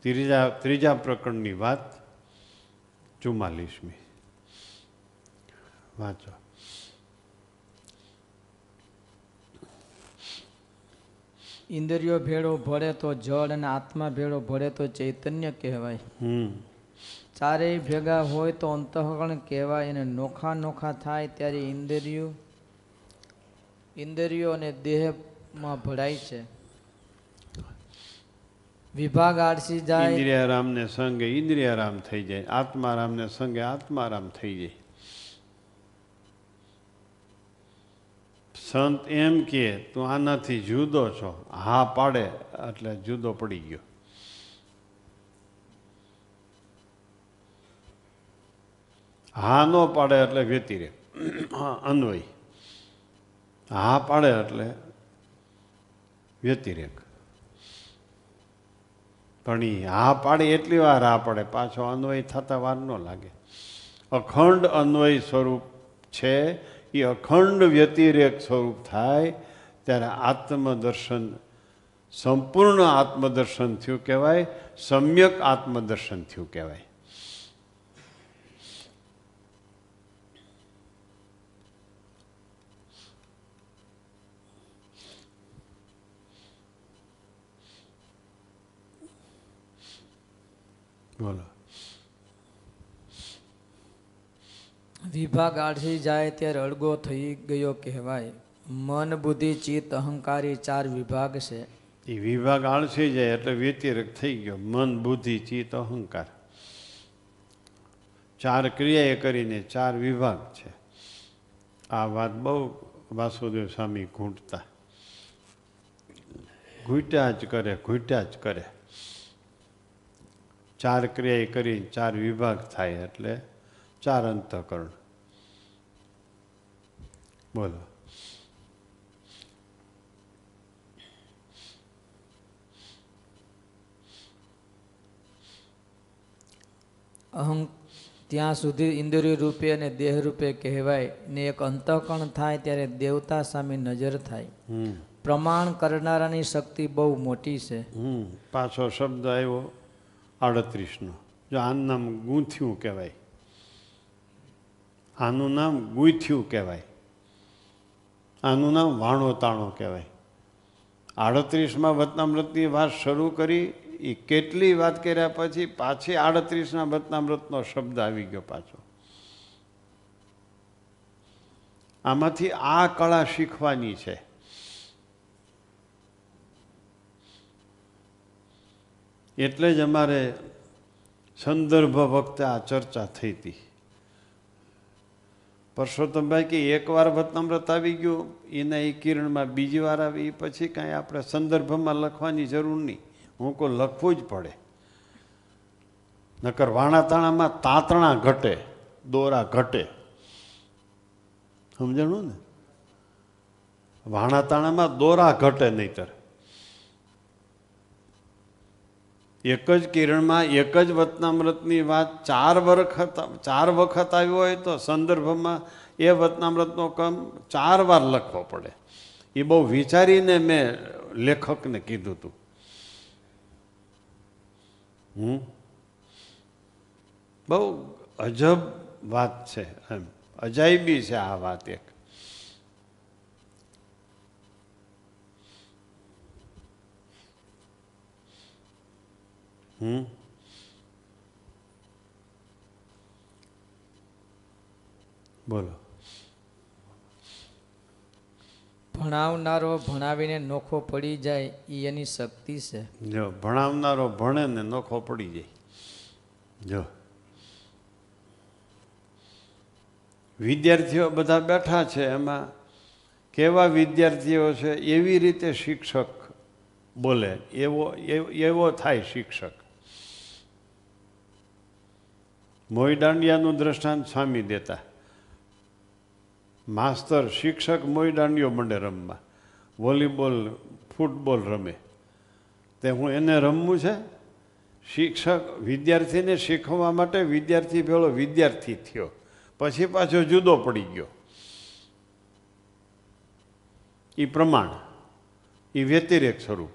ત્રીજા ત્રીજા પ્રકરણની વાત ચુમ્માલીસમી. વાંચો. ઇન્દ્રિયો ભેળો ભળે તો જળ અને આત્મા ભેળો ભળે તો ચૈતન્ય કહેવાય. ચારેય ભેગા હોય તો અંતઃકરણ કહેવાય અને નોખા નોખા થાય ત્યારે ઇન્દ્રિયો ઇન્દ્રિયો અને દેહમાં ભળાય છે. વિભાગ આળસી જાય. ઇન્દ્રિયારામને સંગે ઇન્દ્રિયારામ થઈ જાય. આત્મારામને સંગે આત્મારામ થઈ જાય. સંત એમ કે, તું આનાથી જુદો છો. હા પાડે, એટલે જુદો પડી ગયો. હા ન પાડે એટલે વ્યતિરેક હા, અન્વય. હા પાડે એટલે વ્યતિરેક એ હા પાડે એટલી વાર હા પડે. પાછો અન્વય થતા વાર ન લાગે. અખંડ અન્વય સ્વરૂપ છે. એ અખંડ વ્યતિરેક સ્વરૂપ થાય ત્યારે આત્મદર્શન, સંપૂર્ણ આત્મદર્શન થયું કહેવાય, સમ્યક આત્મદર્શન થયું કહેવાય. બોલો. વિભાગ આળસી જાય ત્યારે અળગો થઈ ગયો કહેવાય. મન બુદ્ધિ ચિત્ત અહંકારી ચાર વિભાગ છે. એ વિભાગ આળસી જાય એટલે વ્યતિરેક થઈ ગયો. મન બુદ્ધિ ચિત્ત અહંકાર. ચાર ક્રિયાએ કરીને ચાર વિભાગ છે. આ વાત બહુ વાસુદેવ સ્વામી ઘૂંટતા. ઘૂંટ્યા જ કરે ઘૂંટ્યા જ કરે. ચાર ક્રિયાએ કરી ચાર વિભાગ થાય એટલે ચાર અંતઃકરણ. બોલો. અહં ત્યાં સુધી ઇન્દ્રિય રૂપે અને દેહ રૂપે કહેવાય ને એક અંતઃકરણ થાય ત્યારે દેવતા સામે નજર થાય. પ્રમાણ કરનારાની શક્તિ બહુ મોટી છે. પાછો શબ્દ આવ્યો. આડત્રીસનો. જો આનું નામ ગૂંથ્યું કહેવાય. આનું નામ ગુંથ્યું કહેવાય. આનું નામ વાણો તાણો કહેવાય. આડત્રીસમાં વતનામૃતની વાત શરૂ કરી એ કેટલી વાત કર્યા પછી પાછી આડત્રીસના વતનામૃતનો શબ્દ આવી ગયો પાછો. આમાંથી આ કળા શીખવાની છે. એટલે જ અમારે સંદર્ભ વખતે આ ચર્ચા થઈ હતી. પરસોત્તમભાઈ કે એકવાર વતનમ્રત આવી ગયો, એના એ કિરણમાં બીજી વાર આવી પછી કાંઈ આપણે સંદર્ભમાં લખવાની જરૂર નહીં. હું કોઈ લખવું જ પડે. નકર વાણાતાણામાં તાતણા ઘટે, દોરા ઘટે. સમજણું ને? વાણાતાણામાં દોરા ઘટે નહીતર. એક જ કિરણમાં એક જ વતનામૃતની વાત ચાર વખત ચાર વખત આવ્યો હોય તો સંદર્ભમાં એ વતનામૃતનો કમ ચાર વાર લખવો પડે. એ બહુ વિચારીને મેં લેખકને કીધું હતું હમ? બહુ અજબ વાત છે એમ. અજાયબી છે આ વાત એક. હમ. બોલો. ભણાવનારો ભણાવીને નોખો પડી જાય એ એની શક્તિ છે. જો ભણાવનારો ભણે ને નોખો પડી જાય. જો. વિદ્યાર્થીઓ બધા બેઠા છે એમાં કેવા વિદ્યાર્થીઓ છે એવી રીતે શિક્ષક બોલે એવો એવો- એવો થાય શિક્ષક. મોઈ દાંડિયાનું દ્રષ્ટાંત સ્વામી દેતા. માસ્તર, શિક્ષક મોઈ દાંડિયો મંડે રમવા. વોલીબોલ, ફૂટબોલ રમે. તે હું એને રમવું છે? શિક્ષક વિદ્યાર્થીને શીખવવા માટે વિદ્યાર્થી પેલો વિદ્યાર્થી થયો. પછી પાછો જુદો પડી ગયો. એ પ્રમાણ એ વ્યતિરેક સ્વરૂપ.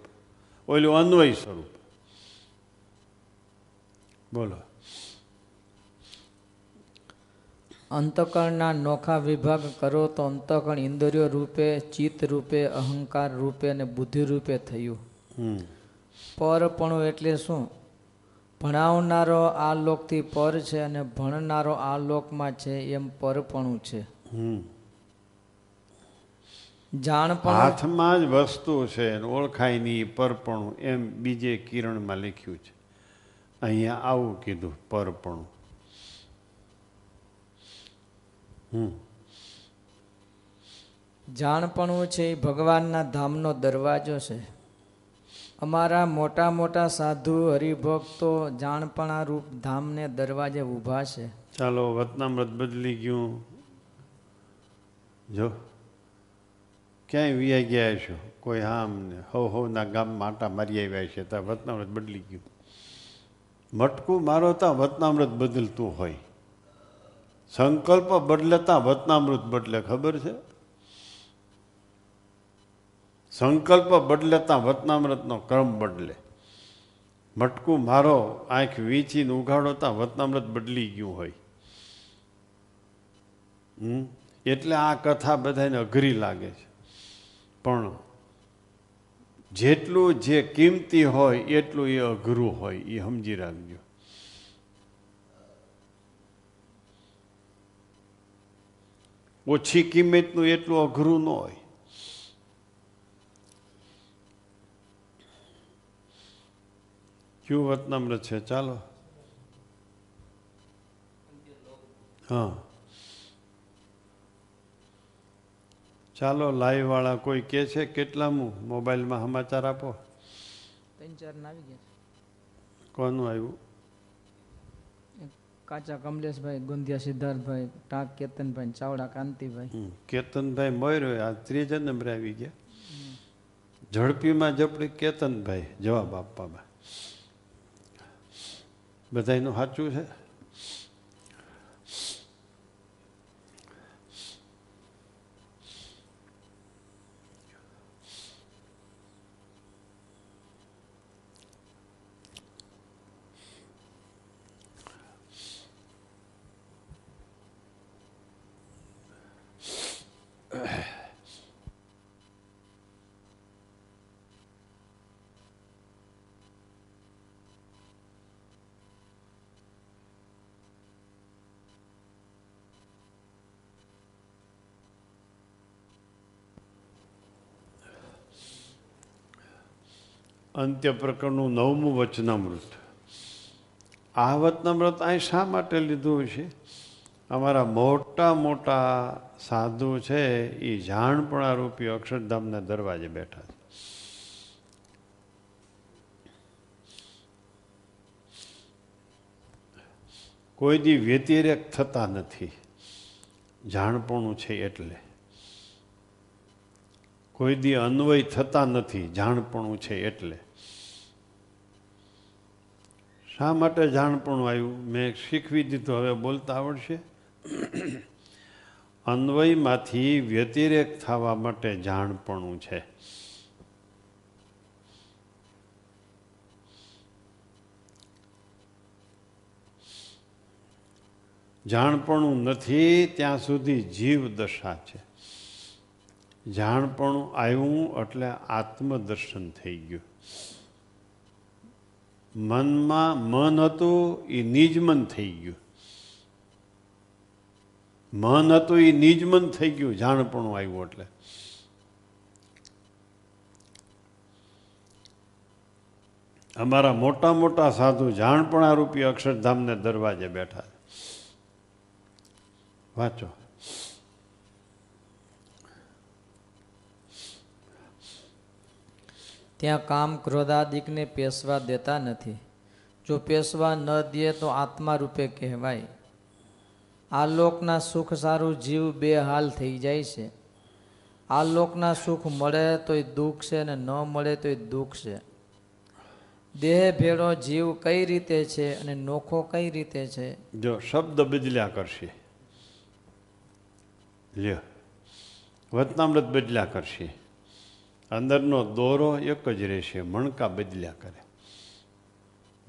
ઓલું અન્વય સ્વરૂપ. બોલો. અંતકરણના નોખા વિભાગ કરો તો અંતકરણ ઇન્દ્રિયો રૂપે ચિત્ત રૂપે અહંકાર રૂપે અને બુદ્ધિ રૂપે થયું. પરપણું એટલે શું? ભણાવનારો આ લોકથી પર છે અને ભણનારો આ લોકમાં છે એમ પરપણું છે. જાણપણું હાથમાં જ વસ્તુ છે ઓળખાય નહીં પરપણું એમ બીજે કિરણમાં લખ્યું છે. અહીંયા આવું કીધું પરપણું હમ જાણપણું છે એ ભગવાનના ધામનો દરવાજો છે. અમારા મોટા મોટા સાધુ, હરિભક્તો જાણપણા રૂપ ધામને દરવાજે ઊભા છે. ચાલો વતનામૃત બદલી ગયું. જો, ક્યાંય વિયા ગયા છો? કોઈ આમ ને હો હોના ગામ માટા મારી આવ્યા છે. ત્યાં વતનામૃત બદલી ગયું. મટકું મારો ત્યાં વતનામૃત બદલતું હોય. સંકલ્પ બદલે ત્યાં વતનામૃત બદલે, ખબર છે? સંકલ્પ બદલે ત્યાં વતનામૃતનો ક્રમ બદલે. મટકું મારો, આંખ વીંચીને ઉઘાડો વતનામૃત બદલી ગયું હોય. એટલે આ કથા બધાને અઘરી લાગે છે. પણ જેટલું જે કિંમતી હોય, એટલું એ અઘરું હોય, એ સમજી રાખજો. ઓછી કિંમતનું એટલું અઘરું ન હોય. કયું વતનામ્ર છે? ચાલો. હા. ચાલો લાઈવ વાળા કોઈ કે છે કેટલામું? મોબાઈલમાં સમાચાર આપો. ત્રણ ચાર આવી ગયા કોનું આવ્યું? કાચા કમલેશભાઈ, ગુંધિયા સિદ્ધાર્થભાઈ, ટાંક કેતનભાઈ ચાવડા કાંતિભાઈ. કેતનભાઈ મોયરો આ ત્રીજા નંબરે આવી ગયા. ઝડપીમાં ઝપડી કેતનભાઈ જવાબ આપવામાં. બધાયનું સાચું છે? અંત્ય પ્રકરણનું નવમું વચનામૃત. આ વચનામૃત અહીં શા માટે લીધું છે? અમારા મોટા મોટા સાધુ છે એ જાણપણા રૂપી અક્ષરધામના દરવાજે બેઠા છે. કોઈ દી વ્યતિરેક થતા નથી. જાણપણું છે એટલે. કોઈ દી અન્વય થતા નથી, જાણપણું છે એટલે. શા માટે જાણપણું આવ્યું? મેં શીખવી દીધું, હવે બોલતા આવડશે? અન્વયમાંથી વ્યતિરેક થવા માટે જાણપણું છે. જાણપણું નથી, ત્યાં સુધી જીવ દશા છે. જાણપણું આવ્યું એટલે આત્મદર્શન થઈ ગયું. મનમાં મન હતું એ નિજમન થઈ ગયું. મન હતું એ નિજમન થઈ ગયું, જાણપણું આવ્યું એટલે. અમારા મોટા મોટા સાધુ જાણપણા રૂપી અક્ષરધામને દરવાજે બેઠા. વાંચો. ત્યાં કામ ક્રોધાદિકને પેશવા દેતા નથી. જો પેશવા ન દે તો આત્મા રૂપે કહેવાય. આ લોકના સુખ સારું જીવ બે હાલ થઈ જાય છે. આ લોકના સુખ મળે તોય દુઃખ છે અને ન મળે તોય દુઃખ છે. દેહ ભેળો જીવ કઈ રીતે છે અને નોખો કઈ રીતે છે? જો શબ્દ બદલ્યા કરશે. લ્યો. વતનામૃત બદલ્યા કરશે. અંદરનો દોરો એક જ રહેશે, મણકા બદલ્યા કરે.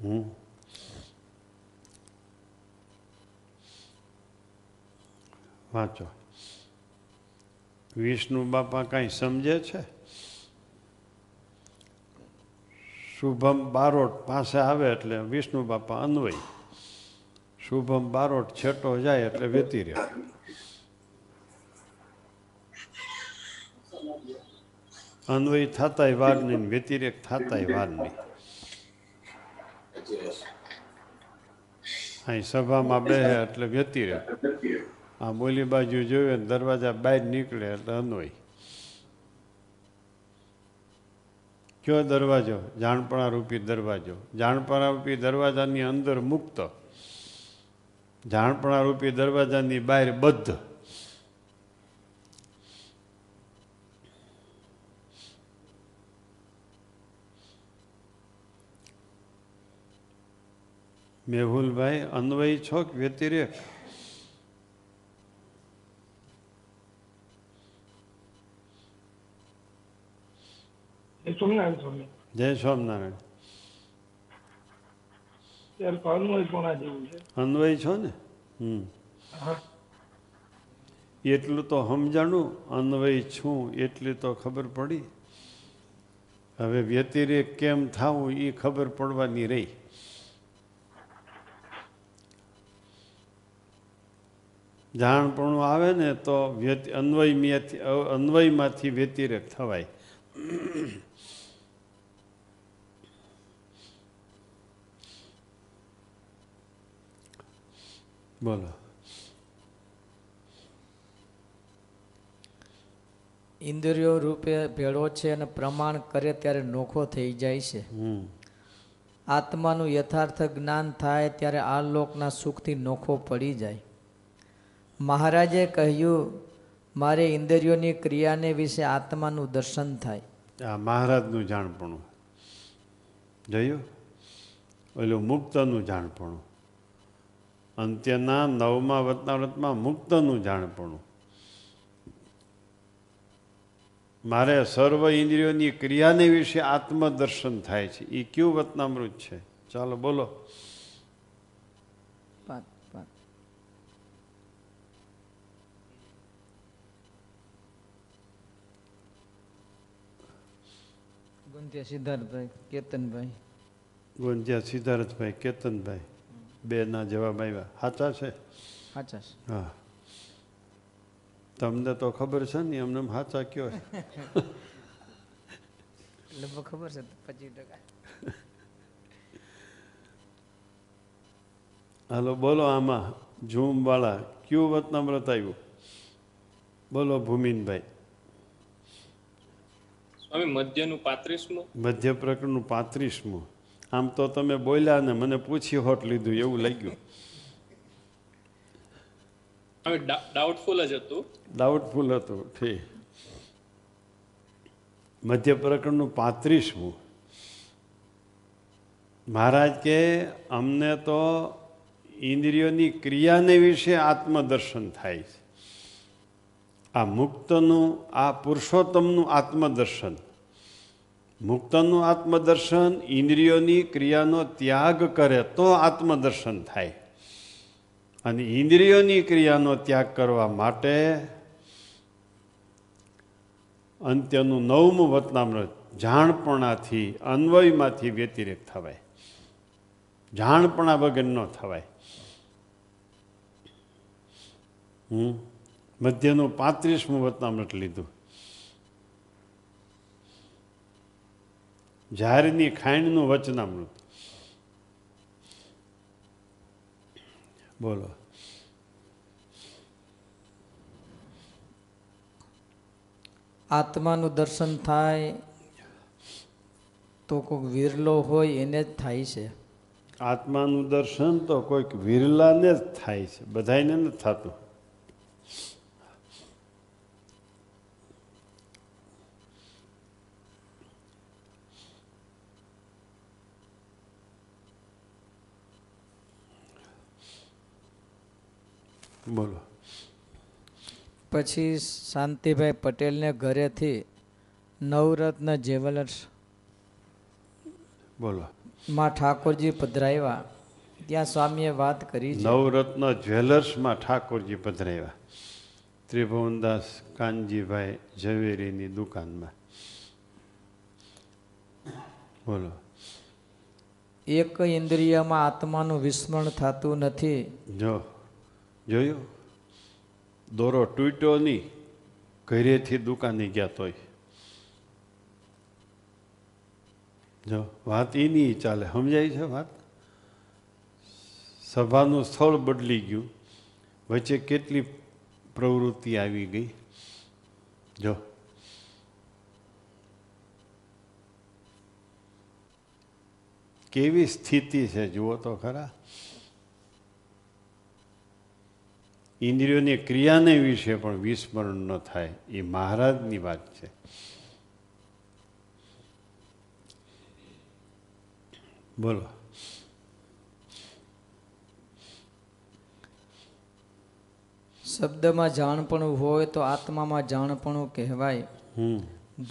હમ. વાંચો. વિષ્ણુ બાપા કાંઈ સમજે છે? શુભમ બારોટ પાસે આવે એટલે વિષ્ણુ બાપા અન્વય. શુભમ બારોટ છેટો જાય એટલે વેતી રહે. અન્વય થતાય વાર નહીં, વ્યતિરેક થતાય વાર નહીં. અહીં સભામાં બેહે એટલે વ્યતિરેક. આ બોલી બાજુ જોવે દરવાજા બહાર નીકળે એટલે અન્વય. કયો દરવાજો? જાણપણા રૂપી દરવાજો. જાણપણા રૂપી દરવાજાની અંદર મુક્ત. જાણપણા રૂપી દરવાજાની બહાર બદ્ધ. મેહુલભાઈ અન્વય છો કે વ્યતિરેક. જય સ્વામિનારાયણ અન્વય છો? ને? હમ. એટલું તો સમજાણું અન્વય છું એટલી તો ખબર પડી. હવે વ્યતિરેક કેમ થવું એ ખબર પડવાની રહી. જાણપણું આવે ને તો વ્યતિ અન્વયમાંથી અન્વયમાંથી વ્યતિરેક થવાય. બોલો. ઇન્દ્રિયો રૂપે ભેળો છે અને પ્રમાણ કરે ત્યારે નોખો થઈ જાય છે. આત્માનું યથાર્થ જ્ઞાન થાય ત્યારે આ લોકના સુખથી નોખો પડી જાય. મહારાજે કહ્યું, મારે ઇન્દ્રિયોની ક્રિયાને વિશે આત્માનું દર્શન થાય. આ મહારાજનું જાણપણું. જોયું? ઓલું મુક્તનું જાણપણું. અંત્યના નવમા વતનાવ્રતમાં મુક્તનું જાણપણું. મારે સર્વ ઇન્દ્રિયોની ક્રિયાને વિશે આત્મદર્શન થાય છે. એ કયું વતનામૃત છે? ચાલો બોલો પાંચ પાંચ ગુંતિયા સિદ્ધાર્થભાઈ કેતનભાઈ. ગોંજિયા સિદ્ધાર્થભાઈ કેતનભાઈ. બેના જવાબ આવ્યા સાચા છે? સાચા છે. હા. તમને તો ખબર છે ને એમને સાચા કયો છે? લગભગ ખબર છે પચીસ ટકા. હાલો બોલો આમાં ઝૂમવાળા. કયું વતનામ્રત આવ્યું બોલો ભૂમિનભાઈ. સ્વામી મધ્યનું પાંત્રીસમું? મધ્ય પ્રકરણનું પાંત્રીસમું. આમ તો તમે બોલ્યા ને મને પૂછી હોટ લીધું એવું લાગ્યું. હવે ડાઉટફુલ જ હતું. ડાઉટફુલ હતું ઠીક. મધ્ય પ્રકરણનું પાંત્રીસમું. મહારાજ કે અમને તો ઇન્દ્રિયોની ક્રિયાને વિશે આત્મદર્શન થાય છે. આ મુક્તનું, આ પુરુષોત્તમનું આત્મદર્શન. મુક્તનું આત્મદર્શન ઇન્દ્રિયોની ક્રિયાનો ત્યાગ કરે તો આત્મદર્શન થાય. અને ઇન્દ્રિયોની ક્રિયાનો ત્યાગ કરવા માટે અંત્યનું નવમું વતનામૃત જાણપણાથી, અન્વયમાંથી વ્યતિરેક થવાય. જાણપણા વગર ન થવાય. હમ? મધ્યનું પાંત્રીસમું વતનામૃત લીધું ઝારની ખાંડનું વચનામૃત બોલો આત્માનું દર્શન થાય તો કોઈક વિરલો હોય એને જ થાય છે આત્માનું દર્શન તો કોઈક વિરલાને જ થાય છે બધાને નથી થતું બોલો. પછી શાંતિભાઈ પટેલને ઘરેથી નવરત્ન જ્વેલર્સ બોલો. માં ઠાકોરજી પધરાવ્યા. ત્યાં સ્વામીએ વાત કરી નવરત્ન જ્વેલર્સમાં ઠાકોરજી પધરાવ્યા. ત્રિભુવનદાસ કાનજીભાઈ ઝવેરીની દુકાનમાં. બોલો. એક ઇન્દ્રિયમાં આત્માનું વિસ્મરણ થતું નથી. જો. જોયું? દોરો તૂટ્યો નહીં. ઘરેથી દુકાને ગયા તોય. જો, વાત એ નહીં ચાલે. સમજાય છે વાત? સભાનું સ્થળ બદલી ગયું. વચ્ચે કેટલી પ્રવૃત્તિ આવી ગઈ? જો. કેવી સ્થિતિ છે? જુઓ તો ખરા. ઇન્દ્રિયોની ક્રિયાને વિશે પણ વિસ્મરણ ન થાય એ મહારાજની વાત છે. બોલો. શબ્દમાં જાણપણું હોય તો આત્મામાં જાણપણું કહેવાય.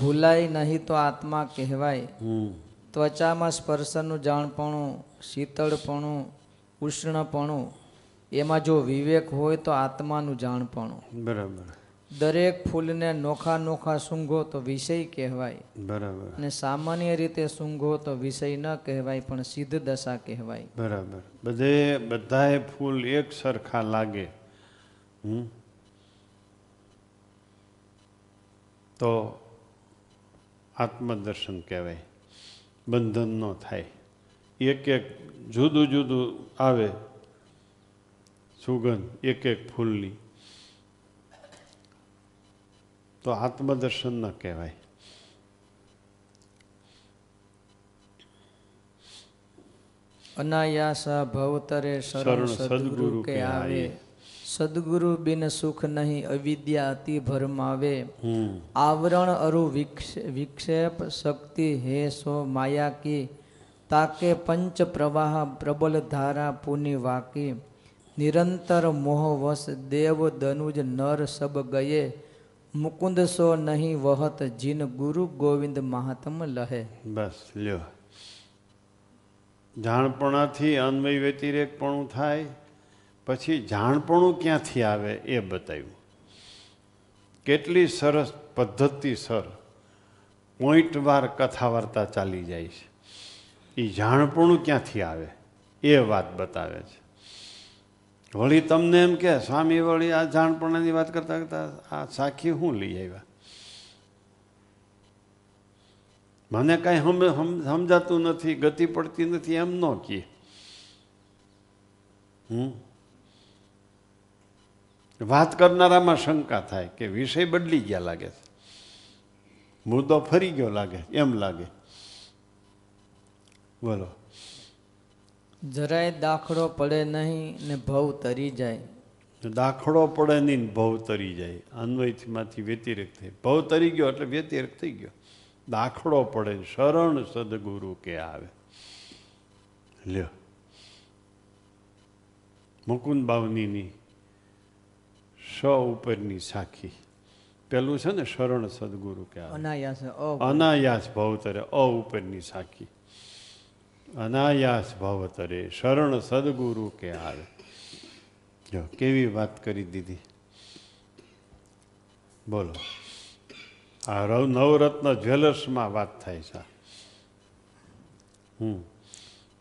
ભૂલાય નહીં તો આત્મા કહેવાય. ત્વચામાં સ્પર્શનું જાણપણું શીતળપણું ઉષ્ણપણું એમાં જો વિવેક હોય તો આત્માનું જાણપણું. બરાબર. દરેક ફૂલને નોખા નોખા સૂંઘો તો વિષય કહેવાય. બરાબર. અને સામાન્ય રીતે સૂંઘો તો વિષય ન કહેવાય પણ સિદ્ધ દશા કહેવાય. બરાબર. બધે બધાએ ફૂલ એક સરખા લાગે. તો આત્મદર્શન કહેવાય. બંધન ન થાય. એક એક જુદું જુદું આવે. સુગંધ એક એક ફૂલની. તો આત્મદર્શન ન કહેવાય. અનાયાસા ભવતરે શરણ સદગુરુ કે આવે. સદગુરુ બિન સુખ નહીં અવિદ્યા અતિ ભરમાવે. આવરણ અરુ વિક્ષ- વિક્ષેપ શક્તિ હે સો માયા કી. તાકે પંચ પ્રવાહ પ્રબલ ધારા પુની વાકી. નિરંતર મોહવશ દેવ દનુજ નર સબ ગયે, મુકુંદ સો નહીં વહત જીન ગુરુ ગોવિંદ મહાત્મ લહે. બસ, લ્યો. જાણપણાથી અન્વય વ્યતિરેકપણું થાય, પછી જાણપણું ક્યાંથી આવે એ બતાવ્યું. કેટલી સરસ પદ્ધતિસર પોઈન્ટવાર કથા વાર્તા ચાલી જાય છે. એ જાણપણું ક્યાંથી આવે? એ વાત બતાવે છે. વળી તમને એમ કે સ્વામી વળી આ જાણપણાની વાત કરતા કરતા આ સાખી હું લઈ આવ્યા? મને કાંઈ સમજાતું નથી, ગતિ પડતી નથી, એમ ન કહે. હમ? વાત કરનારામાં શંકા થાય કે વિષય બદલી ગયા લાગે છે. મુદ્દો ફરી ગયો લાગે, એમ લાગે. બોલો. જરાય દાખલો પડે નહીં ને ભવ તરી જાય. દાખલો પડે નહીં ને ભવ તરી જાય. અન્વયમાંથી વ્યતિરેક થાય. ભવ તરી ગયો એટલે વ્યતિરેક થઈ ગયો. દાખલો પડે શરણ સદગુરુ કે આવે. લ્યો. મુકુંદ બાવનીની સ ઉપરની સાખી. પેલું છે ને શરણ સદગુરુ કે આવે. અનાયાસ અનાયાસ ભવતરે અ ઉપરની સાખી. અનાયાસ ભવતરે શરણ સદગુરુ કે હાલ જો કેવી વાત કરી દીધી? બોલો. આ રવ નવરત્ન જ્વેલર્સમાં વાત થાય છે. હમ.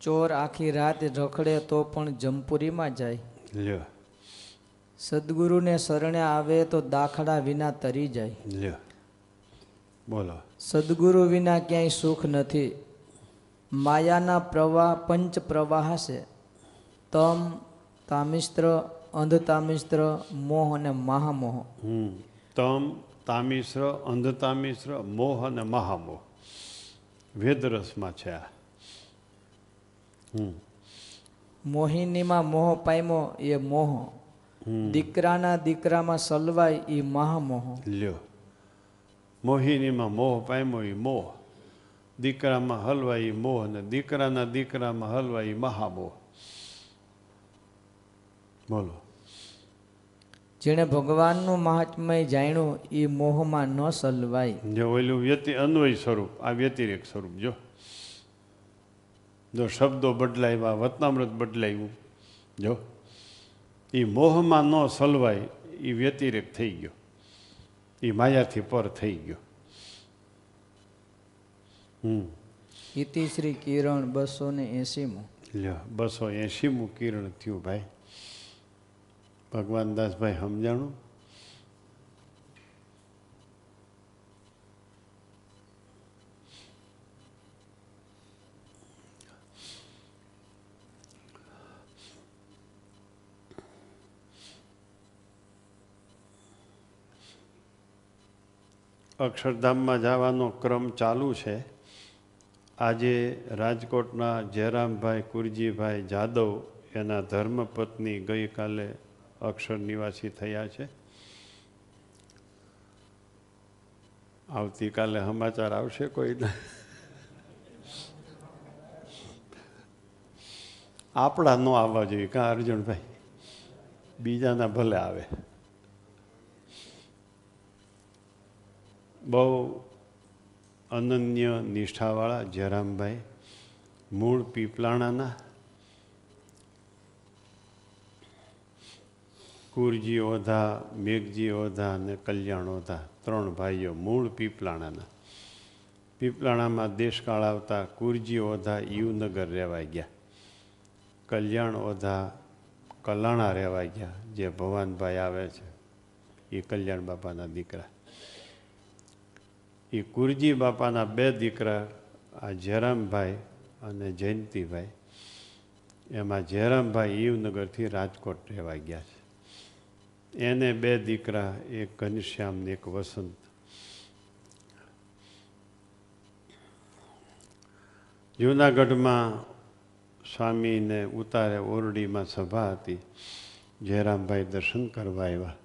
ચોર આખી રાત રખડે તો પણ જમપુરીમાં જાય. લ્યો. સદગુરુને શરણે આવે તો દાખલા વિના તરી જાય. લ્યો. બોલો. સદગુરુ વિના ક્યાંય સુખ નથી. માયાના પ્રવાહ પંચ પ્રવાહ છે તમ તામિસ્ત્ર અંધતામિસ્ત્ર મોહ અને મહામોહ. હમ. તમ તામિશ્ર અંધતામિશ્ર મોહ અને મહામોહ. વેદરસમાં છે આ. મોહિનીમાં મોહ પાયમો એ મોહ. દીકરાના દીકરામાં સલવાય એ મહામોહ. લ્યો. મોહિનીમાં મોહ પાયમો એ મોહ. દીકરામાં હલવાઈ મોહ અને દીકરાના દીકરામાં હલવાઈ મહામોહ. બોલો. જેણે ભગવાનનું મહાત્મય જાણ્યું એ મોહમાં ન સલવાય. જો ઓલું વ્યતિ અન્વય સ્વરૂપ આ વ્યતિરેક સ્વરૂપ જો. જો શબ્દો બદલાવ્યા વતનામૃત બદલાયું જો. એ મોહમાં ન સલવાય એ વ્યતિરેક થઈ ગયો. એ માયાથી પર થઈ ગયો. ઇતિ શ્રી કિરણ બસો ને એસીમું લ્યો બસો એંશીમું કિરણ થયું ભાઈ. ભગવાન દાસભાઈ સમજાણું? અક્ષરધામમાં જવાનો ક્રમ ચાલુ છે. આજે રાજકોટના જયરામભાઈ કુરજીભાઈ જાદવ એના ધર્મપત્ની ગઈકાલે અક્ષર નિવાસી થયા છે. આવતીકાલે સમાચાર આવશે કોઈના આપણા ન આવવા જોઈએ કાં અર્જુનભાઈ? બીજાના ભલે આવે. બહુ અનન્ય નિષ્ઠાવાળા જયરામભાઈ, મૂળ પીપલાણાના કુરજી ઓધા, મેઘજી ઓધા અને કલ્યાણ ઓધા ત્રણ ભાઈઓ મૂળ પીપલાણાના. પીપલાણામાં દેશકાળ આવતા કુરજી ઓધા યુનગર રહેવાઈ ગયા. કલ્યાણ ઓધા કલાણા રહેવાઈ ગયા. જે ભવાનભાઈ આવે છે, એ કલ્યાણ બાપાના દીકરા. એ કુરજી બાપાના બે દીકરા, આ જયરામભાઈ અને જયંતિભાઈ. એમાં જયરામભાઈ ઈવનગરથી રાજકોટ રહેવા ગયા છે. એને બે દીકરા, એક ઘનશ્યામ ને એક વસંત. જૂનાગઢમાં સ્વામીને ઉતારે ઓરડીમાં સભા હતી. જયરામભાઈ દર્શન કરવા આવ્યા.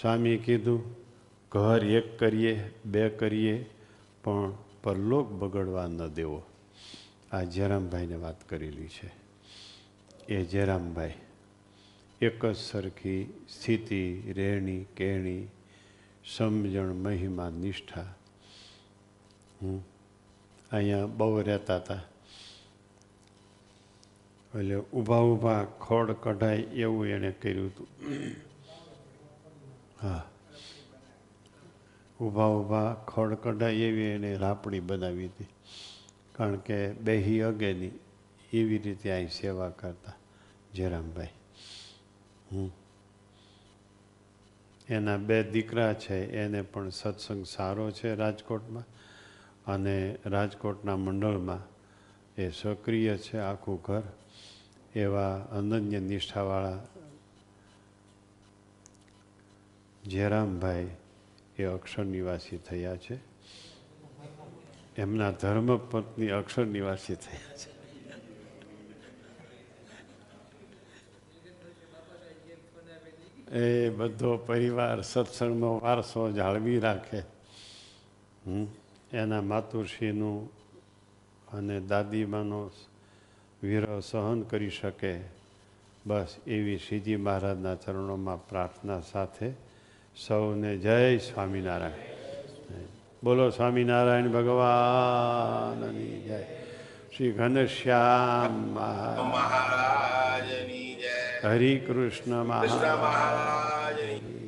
સ્વામીએ કીધું ઘર એક કરીએ, બે કરીએ, પણ પરલોક બગડવા ન દેવો. આ જયરામભાઈને વાત કરેલી છે. એ જયરામભાઈ, એક જ સરખી સ્થિતિ, રહેણી, કહેણી, સમજણ, મહિમા, નિષ્ઠા. હું અહીંયા બહુ રહેતા હતા. એટલે ઊભા ઊભા ખોડ કઢાય એવું એણે કર્યું હતું. હા. ઊભા ઊભા ખડ કઢાય એવી એને રાપડી બનાવી હતી. કારણ કે બેહી અગેની એવી રીતે અહીં સેવા કરતા જયરામભાઈ. હમ. એના બે દીકરા છે, એને પણ સત્સંગ સારો છે રાજકોટમાં અને રાજકોટના મંડળમાં એ સક્રિય છે આખું ઘર એવા અનન્ય નિષ્ઠાવાળા જયરામભાઈ એ અક્ષર નિવાસી થયા છે. એમના ધર્મપત્ની અક્ષર નિવાસી થયા છે. એ બધો પરિવાર સત્સંગનો વારસો જાળવી રાખે. હમ? એના માતુશ્રીનું અને દાદીમાનો વિરહ સહન કરી શકે. બસ એવી શ્રીજી મહારાજના ચરણોમાં પ્રાર્થના સાથે સૌને જય સ્વામિનારાયણ. બોલો સ્વામિનારાયણ ભગવાનની જય. શ્રી ઘનશ્યામ મહારાજ મહારાજની જય. હરિ મહારાજ મહારાજ